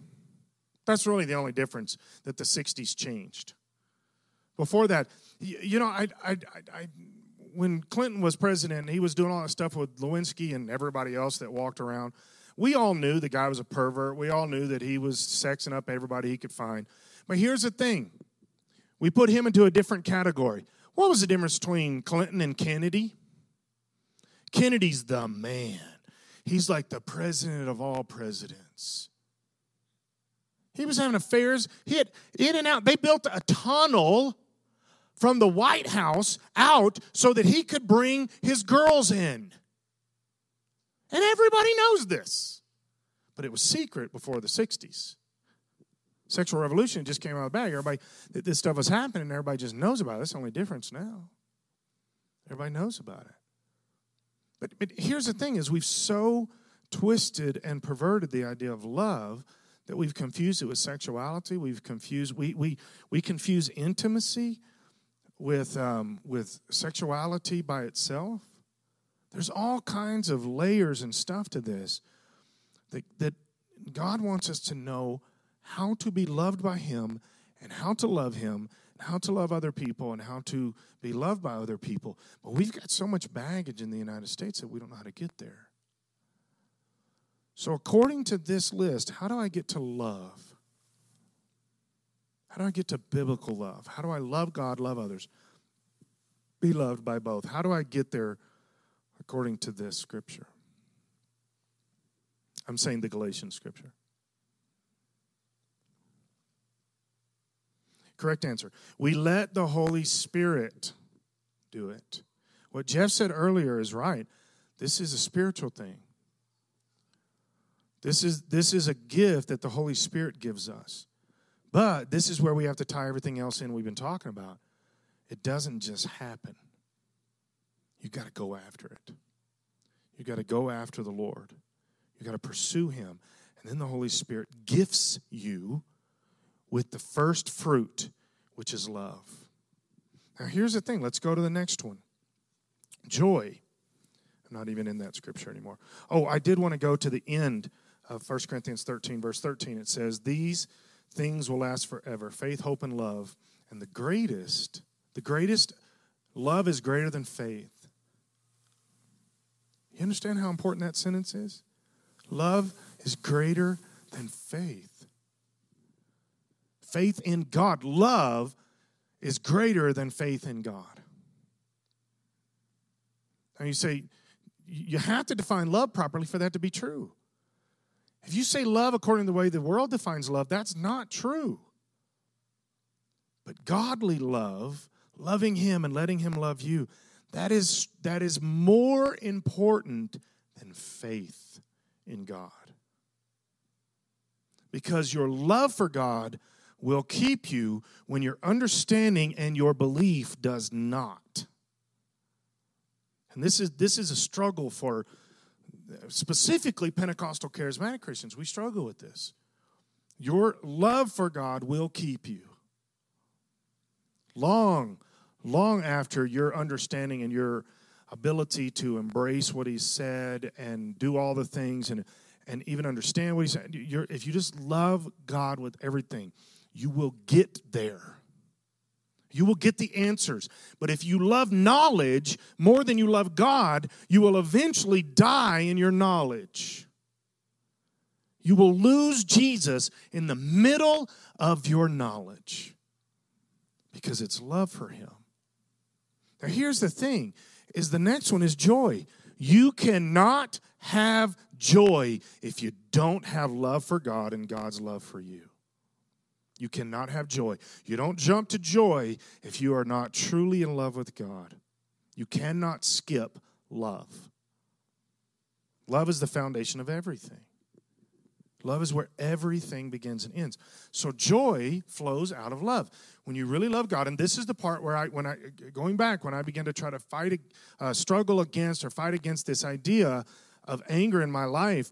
That's really the only difference that the 60s changed. Before that, you know, I, I, I, I when Clinton was president, he was doing all that stuff with Lewinsky and everybody else that walked around. We all knew the guy was a pervert. We all knew that he was sexing up everybody he could find. But here's the thing we put him into a different category. What was the difference between Clinton and Kennedy? Kennedy's the man. He's like the president of all presidents. He was having affairs. He had in and out. They built a tunnel from the White House out so that he could bring his girls in. And everybody knows this. But it was secret before the 60s. Sexual revolution just came out of the bag. Everybody, this stuff was happening, everybody just knows about it. That's the only difference now. Everybody knows about it. But, but here's the thing is we've so twisted and perverted the idea of love that we've confused it with sexuality. We've confused we we we confuse intimacy with um, with sexuality by itself. There's all kinds of layers and stuff to this that that God wants us to know how to be loved by Him and how to love Him and how to love other people and how to be loved by other people. But we've got so much baggage in the United States that we don't know how to get there. So, according to this list, how do I get to love? How do I get to biblical love? How do I love God, love others, be loved by both? How do I get there according to this scripture? I'm saying the Galatian scripture. Correct answer. We let the Holy Spirit do it. What Jeff said earlier is right. This is a spiritual thing. This is, this is a gift that the Holy Spirit gives us. But this is where we have to tie everything else in we've been talking about. It doesn't just happen. You got to go after it. You got to go after the Lord. You got to pursue Him. And then the Holy Spirit gifts you with the first fruit, which is love. Now, here's the thing. Let's go to the next one joy. I'm not even in that scripture anymore. Oh, I did want to go to the end of 1 Corinthians 13, verse 13. It says, These things will last forever faith, hope, and love. And the greatest, the greatest, love is greater than faith. You understand how important that sentence is? Love is greater than faith. Faith in God. Love is greater than faith in God. Now you say, you have to define love properly for that to be true. If you say love according to the way the world defines love, that's not true. But godly love, loving Him and letting Him love you, that is, that is more important than faith in God. Because your love for God will keep you when your understanding and your belief does not. And this is, this is a struggle for specifically Pentecostal charismatic Christians, we struggle with this. Your love for God will keep you. Long, long after your understanding and your ability to embrace what he said and do all the things and, and even understand what he said, if you just love God with everything, you will get there. You will get the answers. But if you love knowledge more than you love God, you will eventually die in your knowledge. You will lose Jesus in the middle of your knowledge because it's love for him. Now here's the thing is the next one is joy. You cannot have joy if you don't have love for God and God's love for you. You cannot have joy. You don't jump to joy if you are not truly in love with God. You cannot skip love. Love is the foundation of everything. Love is where everything begins and ends. So joy flows out of love. When you really love God, and this is the part where I, when I, going back, when I began to try to fight, uh, struggle against or fight against this idea of anger in my life,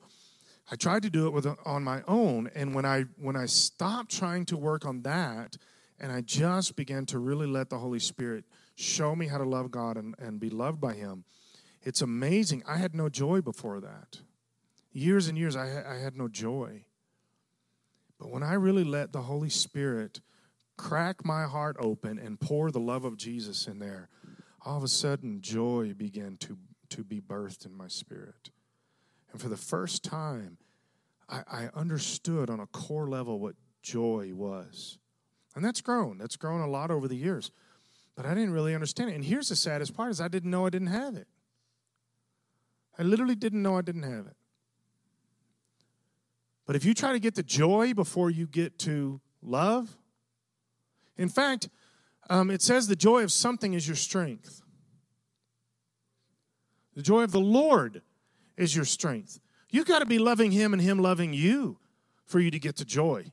I tried to do it with on my own, and when I when I stopped trying to work on that, and I just began to really let the Holy Spirit show me how to love God and, and be loved by Him, it's amazing. I had no joy before that. Years and years, I, I had no joy. But when I really let the Holy Spirit crack my heart open and pour the love of Jesus in there, all of a sudden joy began to, to be birthed in my spirit. And for the first time, I, I understood on a core level what joy was. And that's grown. That's grown a lot over the years. But I didn't really understand it. And here's the saddest part is I didn't know I didn't have it. I literally didn't know I didn't have it. But if you try to get the joy before you get to love, in fact, um, it says the joy of something is your strength. The joy of the Lord is your strength. You've got to be loving Him and Him loving you for you to get to joy.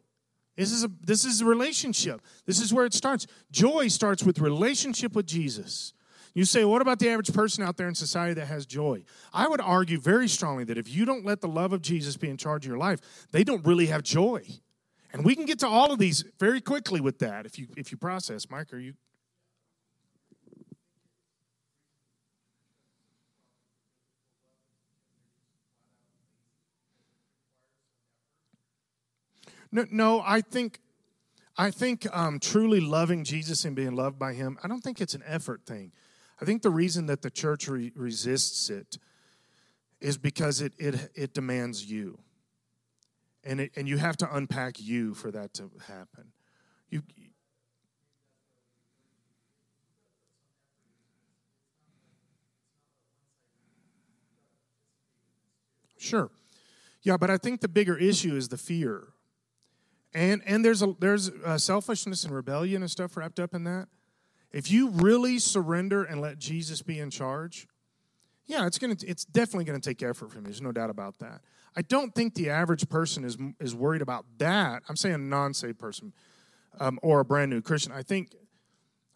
This is a this is a relationship. This is where it starts. Joy starts with relationship with Jesus. You say, what about the average person out there in society that has joy? I would argue very strongly that if you don't let the love of Jesus be in charge of your life, they don't really have joy. And we can get to all of these very quickly with that if you if you process. Mike, are you No, no I think I think um, truly loving Jesus and being loved by Him, I don't think it's an effort thing. I think the reason that the church re- resists it is because it, it, it demands you. And, it, and you have to unpack you for that to happen. You, Sure. Yeah, but I think the bigger issue is the fear. And and there's a there's a selfishness and rebellion and stuff wrapped up in that. If you really surrender and let Jesus be in charge, yeah, it's gonna it's definitely gonna take effort from you. There's no doubt about that. I don't think the average person is is worried about that. I'm saying a non-saved person um, or a brand new Christian. I think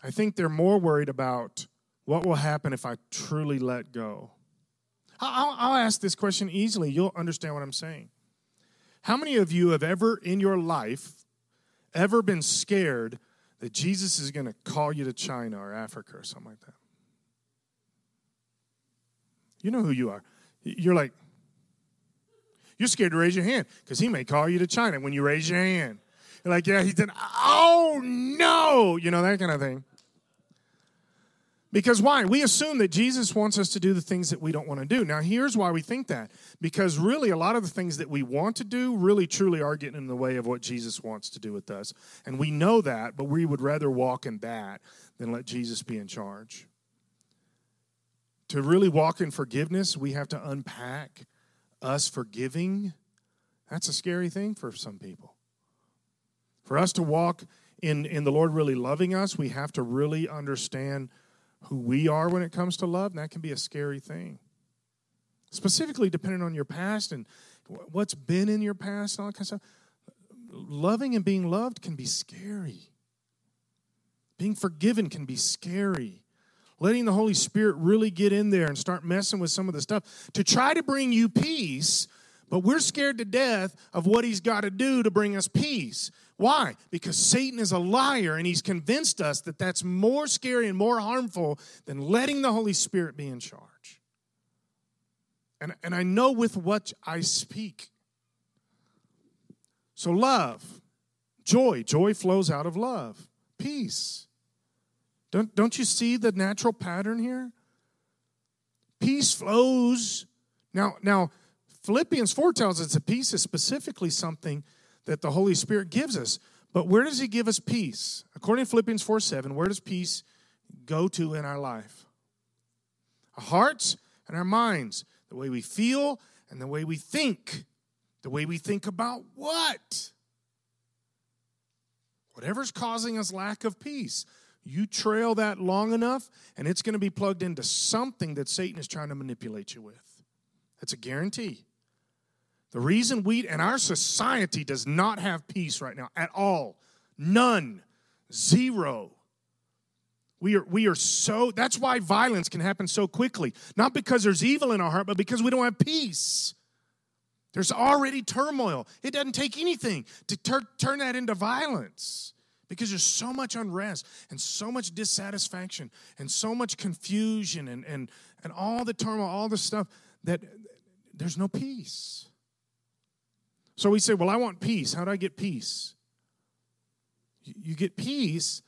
I think they're more worried about what will happen if I truly let go. I'll, I'll ask this question easily. You'll understand what I'm saying. How many of you have ever in your life ever been scared that Jesus is going to call you to China or Africa or something like that? You know who you are. You're like, you're scared to raise your hand because he may call you to China when you raise your hand. You're like, yeah, he did. Oh, no. You know, that kind of thing. Because why? We assume that Jesus wants us to do the things that we don't want to do. Now, here's why we think that. Because really, a lot of the things that we want to do really truly are getting in the way of what Jesus wants to do with us. And we know that, but we would rather walk in that than let Jesus be in charge. To really walk in forgiveness, we have to unpack us forgiving. That's a scary thing for some people. For us to walk in, in the Lord really loving us, we have to really understand who we are when it comes to love, and that can be a scary thing. Specifically, depending on your past and what's been in your past and all that kind of stuff. Loving and being loved can be scary. Being forgiven can be scary. Letting the Holy Spirit really get in there and start messing with some of the stuff to try to bring you peace, but we're scared to death of what He's got to do to bring us peace. Why? Because Satan is a liar and he's convinced us that that's more scary and more harmful than letting the Holy Spirit be in charge. And, and I know with what I speak. So, love, joy, joy flows out of love, peace. Don't, don't you see the natural pattern here? Peace flows. Now, now, Philippians 4 tells us that peace is specifically something that the Holy Spirit gives us. But where does He give us peace? According to Philippians 4 7, where does peace go to in our life? Our hearts and our minds, the way we feel and the way we think, the way we think about what? Whatever's causing us lack of peace. You trail that long enough, and it's going to be plugged into something that Satan is trying to manipulate you with. That's a guarantee. The reason we and our society does not have peace right now at all, none, zero. We are, we are so, that's why violence can happen so quickly. Not because there's evil in our heart, but because we don't have peace. There's already turmoil. It doesn't take anything to tur- turn that into violence because there's so much unrest and so much dissatisfaction and so much confusion and, and, and all the turmoil, all the stuff that there's no peace. So we say, Well, I want peace. How do I get peace? You get peace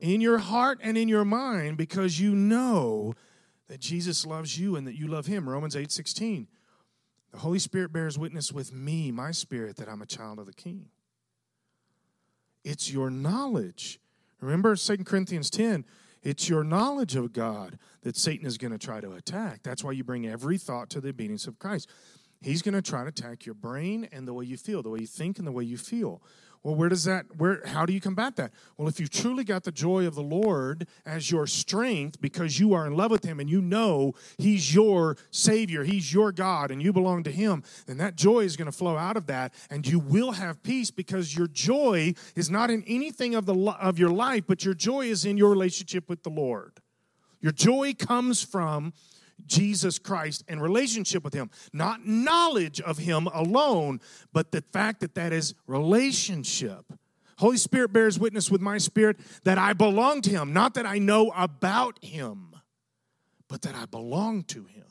in your heart and in your mind because you know that Jesus loves you and that you love him. Romans 8 16. The Holy Spirit bears witness with me, my spirit, that I'm a child of the King. It's your knowledge. Remember 2 Corinthians 10 it's your knowledge of God that Satan is going to try to attack. That's why you bring every thought to the obedience of Christ. He's going to try to attack your brain and the way you feel, the way you think and the way you feel. Well, where does that where how do you combat that? Well, if you've truly got the joy of the Lord as your strength because you are in love with him and you know he's your savior, he's your God and you belong to him, then that joy is going to flow out of that and you will have peace because your joy is not in anything of the of your life, but your joy is in your relationship with the Lord. Your joy comes from Jesus Christ and relationship with Him. Not knowledge of Him alone, but the fact that that is relationship. Holy Spirit bears witness with my spirit that I belong to Him, not that I know about Him, but that I belong to Him.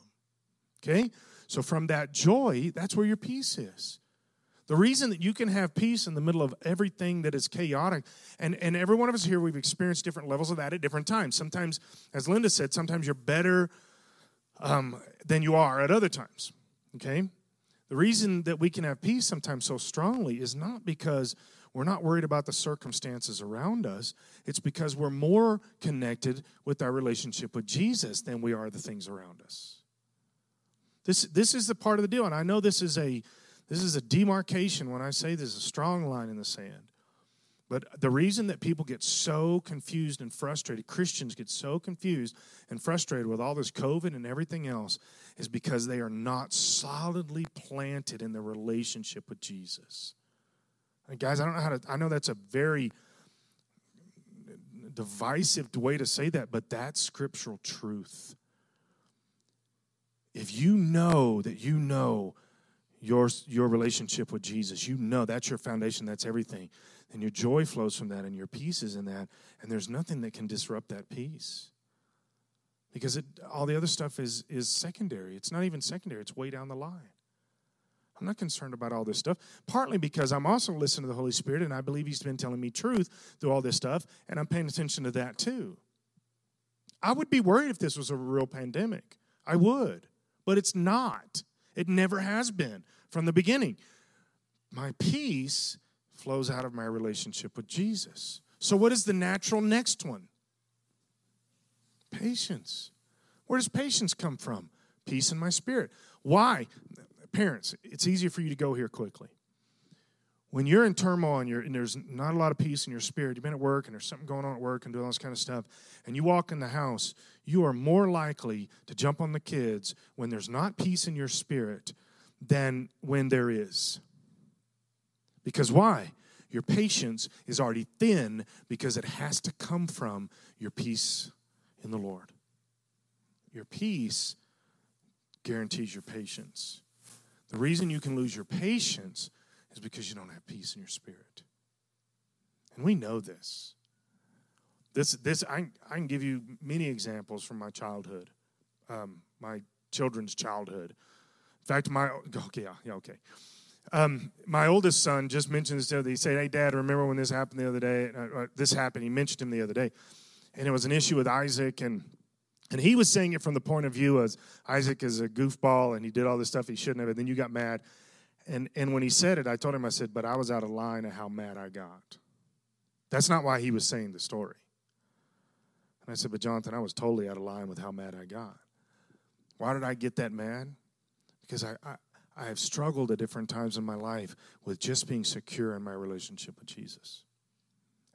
Okay? So from that joy, that's where your peace is. The reason that you can have peace in the middle of everything that is chaotic, and, and every one of us here, we've experienced different levels of that at different times. Sometimes, as Linda said, sometimes you're better um, than you are at other times. Okay? The reason that we can have peace sometimes so strongly is not because we're not worried about the circumstances around us. It's because we're more connected with our relationship with Jesus than we are the things around us. This, this is the part of the deal, and I know this is a this is a demarcation when I say there's a strong line in the sand. But the reason that people get so confused and frustrated, Christians get so confused and frustrated with all this COVID and everything else, is because they are not solidly planted in their relationship with Jesus. And guys, I don't know how to, I know that's a very divisive way to say that, but that's scriptural truth. If you know that you know your, your relationship with Jesus, you know that's your foundation, that's everything, then your joy flows from that and your peace is in that, and there's nothing that can disrupt that peace. Because it, all the other stuff is, is secondary. It's not even secondary, it's way down the line. I'm not concerned about all this stuff, partly because I'm also listening to the Holy Spirit and I believe He's been telling me truth through all this stuff, and I'm paying attention to that too. I would be worried if this was a real pandemic. I would, but it's not. It never has been from the beginning. My peace flows out of my relationship with Jesus. So, what is the natural next one? Patience. Where does patience come from? Peace in my spirit. Why? Parents, it's easier for you to go here quickly. When you're in turmoil and, and, there's not a lot of peace in your spirit, you've been at work and there's something going on at work and doing all this kind of stuff, and you walk in the house, you are more likely to jump on the kids when there's not peace in your spirit than when there is. Because why? Your patience is already thin because it has to come from your peace in the Lord. Your peace guarantees your patience. The reason you can lose your patience is because you don't have peace in your spirit. And we know this. This, this I, I can give you many examples from my childhood, um, my children's childhood. In fact, my okay, yeah, yeah okay. Um, my oldest son just mentioned this the other day. He said, "Hey, Dad, remember when this happened the other day? Uh, uh, this happened." He mentioned him the other day, and it was an issue with Isaac, and and he was saying it from the point of view as Isaac is a goofball and he did all this stuff he shouldn't have. And then you got mad, and and when he said it, I told him, I said, "But I was out of line at how mad I got." That's not why he was saying the story. And I said, But Jonathan, I was totally out of line with how mad I got. Why did I get that mad? Because I, I, I have struggled at different times in my life with just being secure in my relationship with Jesus.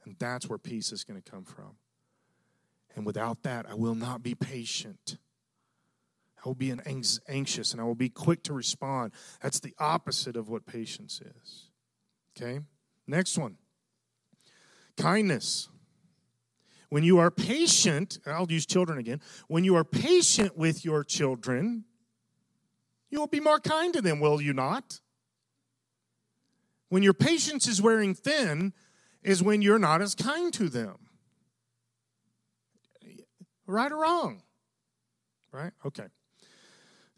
And that's where peace is going to come from. And without that, I will not be patient. I will be anxious and I will be quick to respond. That's the opposite of what patience is. Okay? Next one kindness. When you are patient, I'll use children again. When you are patient with your children, you will be more kind to them, will you not? When your patience is wearing thin, is when you're not as kind to them. Right or wrong? Right? Okay.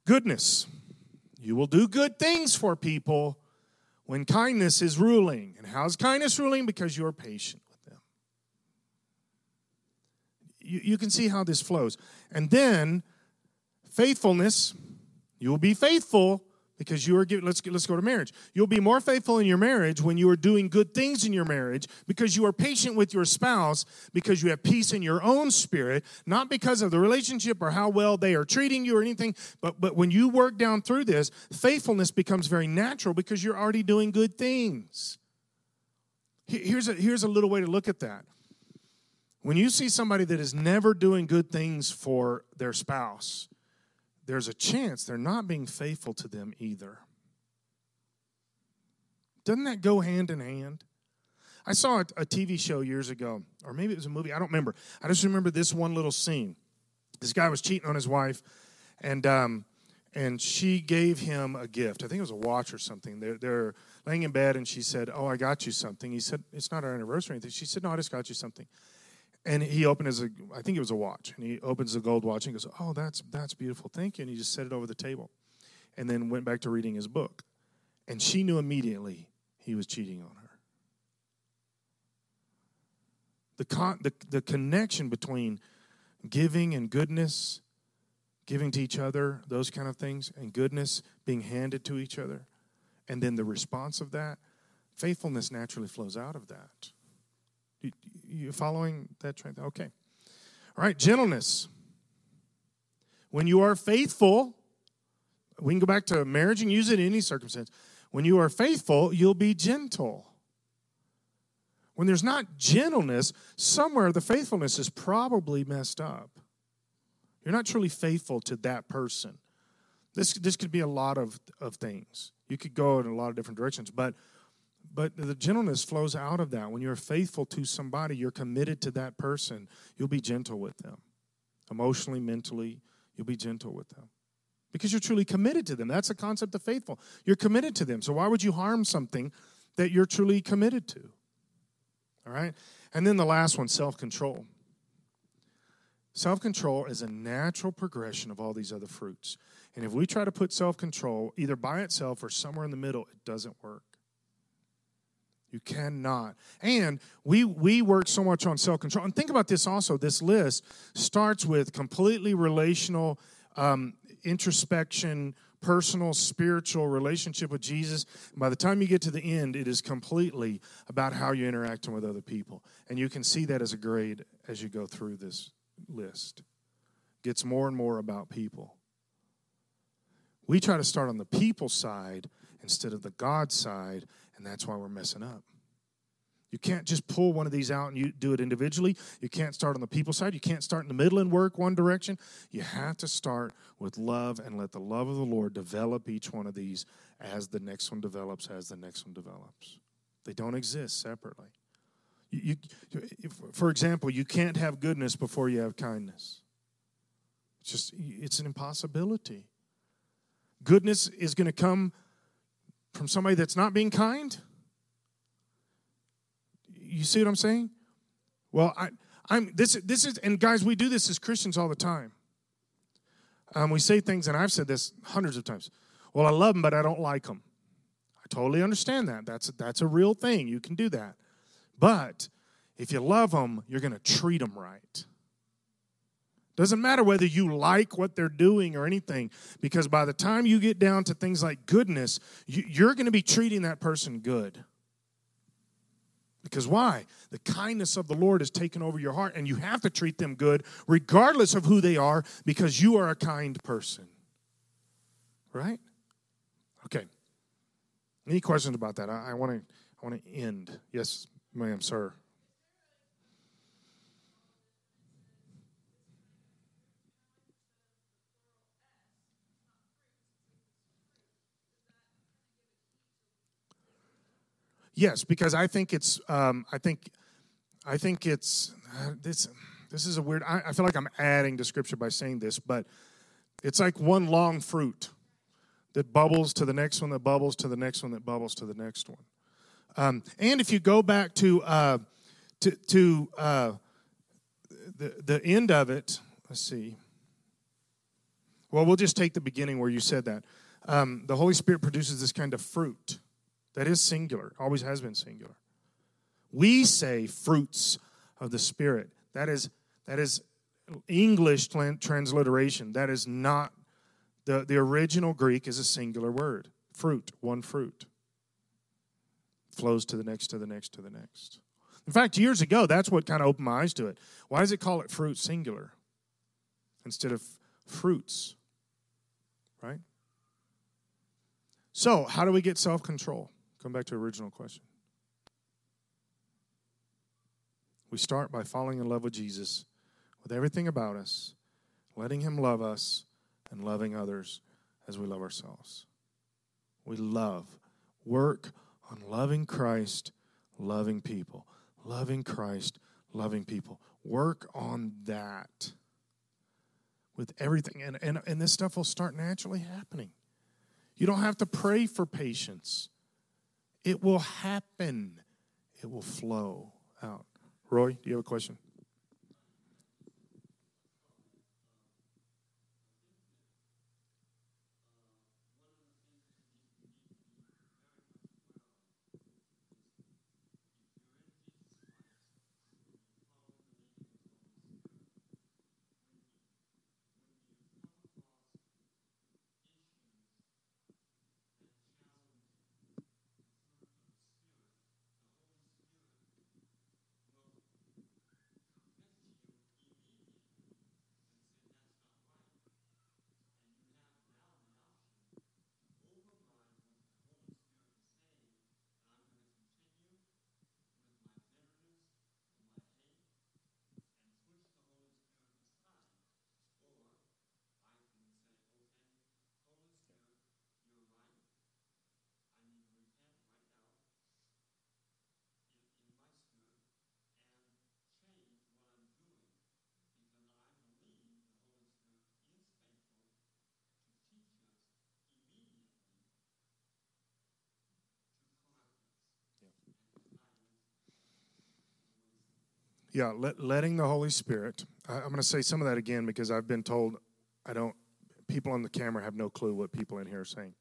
Goodness. You will do good things for people when kindness is ruling. And how's kindness ruling? Because you're patient with them. you, you can see how this flows. And then faithfulness, you will be faithful because you are giving let's let's go to marriage. You'll be more faithful in your marriage when you are doing good things in your marriage because you are patient with your spouse because you have peace in your own spirit not because of the relationship or how well they are treating you or anything but but when you work down through this faithfulness becomes very natural because you're already doing good things. Here's a here's a little way to look at that. When you see somebody that is never doing good things for their spouse, there's a chance they're not being faithful to them either. Doesn't that go hand in hand? I saw a, a, TV show years ago, or maybe it was a movie, I don't remember. I just remember this one little scene. This guy was cheating on his wife, and um, and she gave him a gift. I think it was a watch or something. They're, they're laying in bed, and she said, Oh, I got you something. He said, It's not our anniversary or anything. She said, No, I just got you something. And he opened his, I think it was a watch, and he opens the gold watch and goes, "Oh, that's that's beautiful, thank you." And he just set it over the table, and then went back to reading his book. And she knew immediately he was cheating on her. The, con- the, the connection between giving and goodness, giving to each other, those kind of things, and goodness being handed to each other, and then the response of that, faithfulness naturally flows out of that. You, following that trend? Okay. All right, gentleness. When you are faithful, we can go back to marriage and use it in any circumstance. When you are faithful, you'll be gentle. When there's not gentleness, somewhere the faithfulness is probably messed up. You're not truly faithful to that person. This, this could be a lot of, of things. You could go in a lot of different directions, but but the gentleness flows out of that. When you're faithful to somebody, you're committed to that person, you'll be gentle with them. Emotionally, mentally, you'll be gentle with them. Because you're truly committed to them. That's the concept of faithful. You're committed to them. So why would you harm something that you're truly committed to? All right? And then the last one self control. Self control is a natural progression of all these other fruits. And if we try to put self control either by itself or somewhere in the middle, it doesn't work. You cannot. And we we work so much on self control. And think about this also. This list starts with completely relational um, introspection, personal, spiritual relationship with Jesus. And by the time you get to the end, it is completely about how you're interacting with other people. And you can see that as a grade as you go through this list. Gets more and more about people. We try to start on the people side instead of the God side, and that's why we're messing up. You can't just pull one of these out and you do it individually. You can't start on the people side. You can't start in the middle and work one direction. You have to start with love and let the love of the Lord develop each one of these as the next one develops, as the next one develops. They don't exist separately. You, you, for example, you can't have goodness before you have kindness. It's just it's an impossibility. Goodness is going to come from somebody that's not being kind you see what I'm saying? Well, I, I'm this. This is, and guys, we do this as Christians all the time. Um, we say things, and I've said this hundreds of times. Well, I love them, but I don't like them. I totally understand that. That's that's a real thing. You can do that, but if you love them, you're going to treat them right. Doesn't matter whether you like what they're doing or anything, because by the time you get down to things like goodness, you're going to be treating that person good. Because why? The kindness of the Lord has taken over your heart, and you have to treat them good regardless of who they are because you are a kind person. Right? Okay. Any questions about that? I want to I want to end. Yes, ma'am, sir. Yes, because I think it's. Um, I think. I think it's uh, this. This is a weird. I, I feel like I'm adding to scripture by saying this, but it's like one long fruit that bubbles to the next one, that bubbles to the next one, that bubbles to the next one. Um, and if you go back to uh, to, to uh, the the end of it, let's see. Well, we'll just take the beginning where you said that. Um, the Holy Spirit produces this kind of fruit. That is singular, always has been singular. We say fruits of the Spirit. That is, that is English transliteration. That is not, the, the original Greek is a singular word. Fruit, one fruit. Flows to the next, to the next, to the next. In fact, years ago, that's what kind of opened my eyes to it. Why does it call it fruit singular instead of fruits? Right? So, how do we get self control? Come back to original question. We start by falling in love with Jesus with everything about us, letting Him love us, and loving others as we love ourselves. We love. Work on loving Christ, loving people. Loving Christ, loving people. Work on that with everything. And, and, and this stuff will start naturally happening. You don't have to pray for patience. It will happen, it will flow out. Roy, do you have a question? Yeah, let, letting the Holy Spirit. I, I'm going to say some of that again because I've been told I don't. People on the camera have no clue what people in here are saying.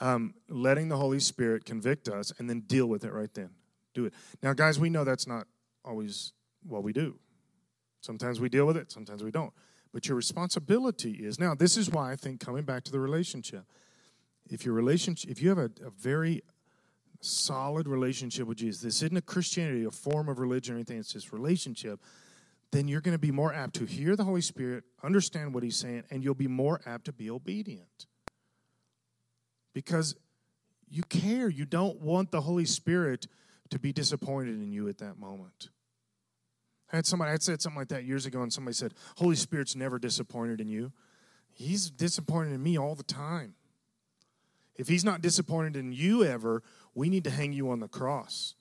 Um, letting the Holy Spirit convict us and then deal with it right then. Do it. Now, guys, we know that's not always what we do. Sometimes we deal with it, sometimes we don't. But your responsibility is now. This is why I think coming back to the relationship. If your relationship, if you have a, a very solid relationship with Jesus, this isn't a Christianity, a form of religion or anything. It's just relationship. Then you're going to be more apt to hear the Holy Spirit, understand what He's saying, and you'll be more apt to be obedient because you care. You don't want the Holy Spirit to be disappointed in you at that moment. I had somebody, I had said something like that years ago, and somebody said, Holy Spirit's never disappointed in you. He's disappointed in me all the time. If he's not disappointed in you ever, we need to hang you on the cross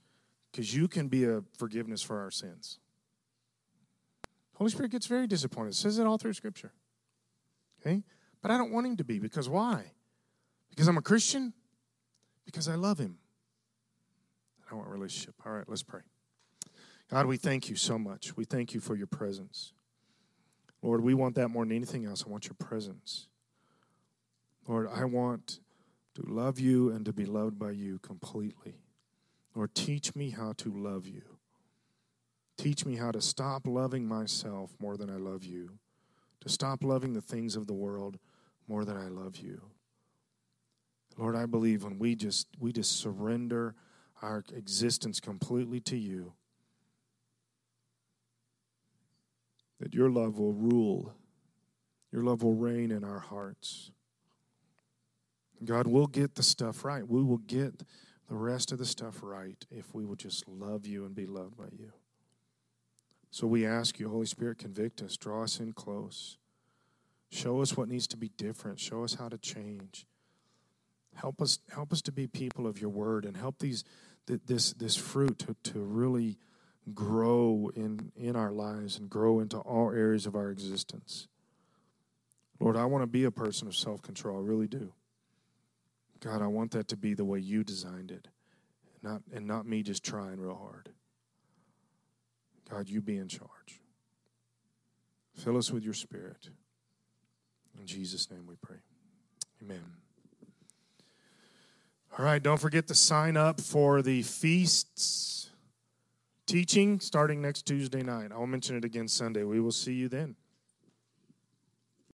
because you can be a forgiveness for our sins. Holy Spirit gets very disappointed. It says it all through Scripture. Okay? But I don't want him to be because why? Because I'm a Christian? Because I love him. I want relationship. All right, let's pray. God, we thank you so much. We thank you for your presence. Lord, we want that more than anything else. I want your presence. Lord, I want to love you and to be loved by you completely. Lord, teach me how to love you. Teach me how to stop loving myself more than I love you, to stop loving the things of the world more than I love you. Lord, I believe when we just we just surrender our existence completely to you, that your love will rule, your love will reign in our hearts. God, we'll get the stuff right. We will get the rest of the stuff right if we will just love you and be loved by you. So we ask you, Holy Spirit, convict us, draw us in close. Show us what needs to be different. Show us how to change. Help us, help us to be people of your word and help these this this fruit to, to really grow in, in our lives and grow into all areas of our existence. Lord, I want to be a person of self control. I really do. God, I want that to be the way you designed it, not, and not me just trying real hard. God, you be in charge. Fill us with your spirit. In Jesus' name we pray. Amen. All right, don't forget to sign up for the feasts teaching starting next Tuesday night. I'll mention it again Sunday. We will see you then.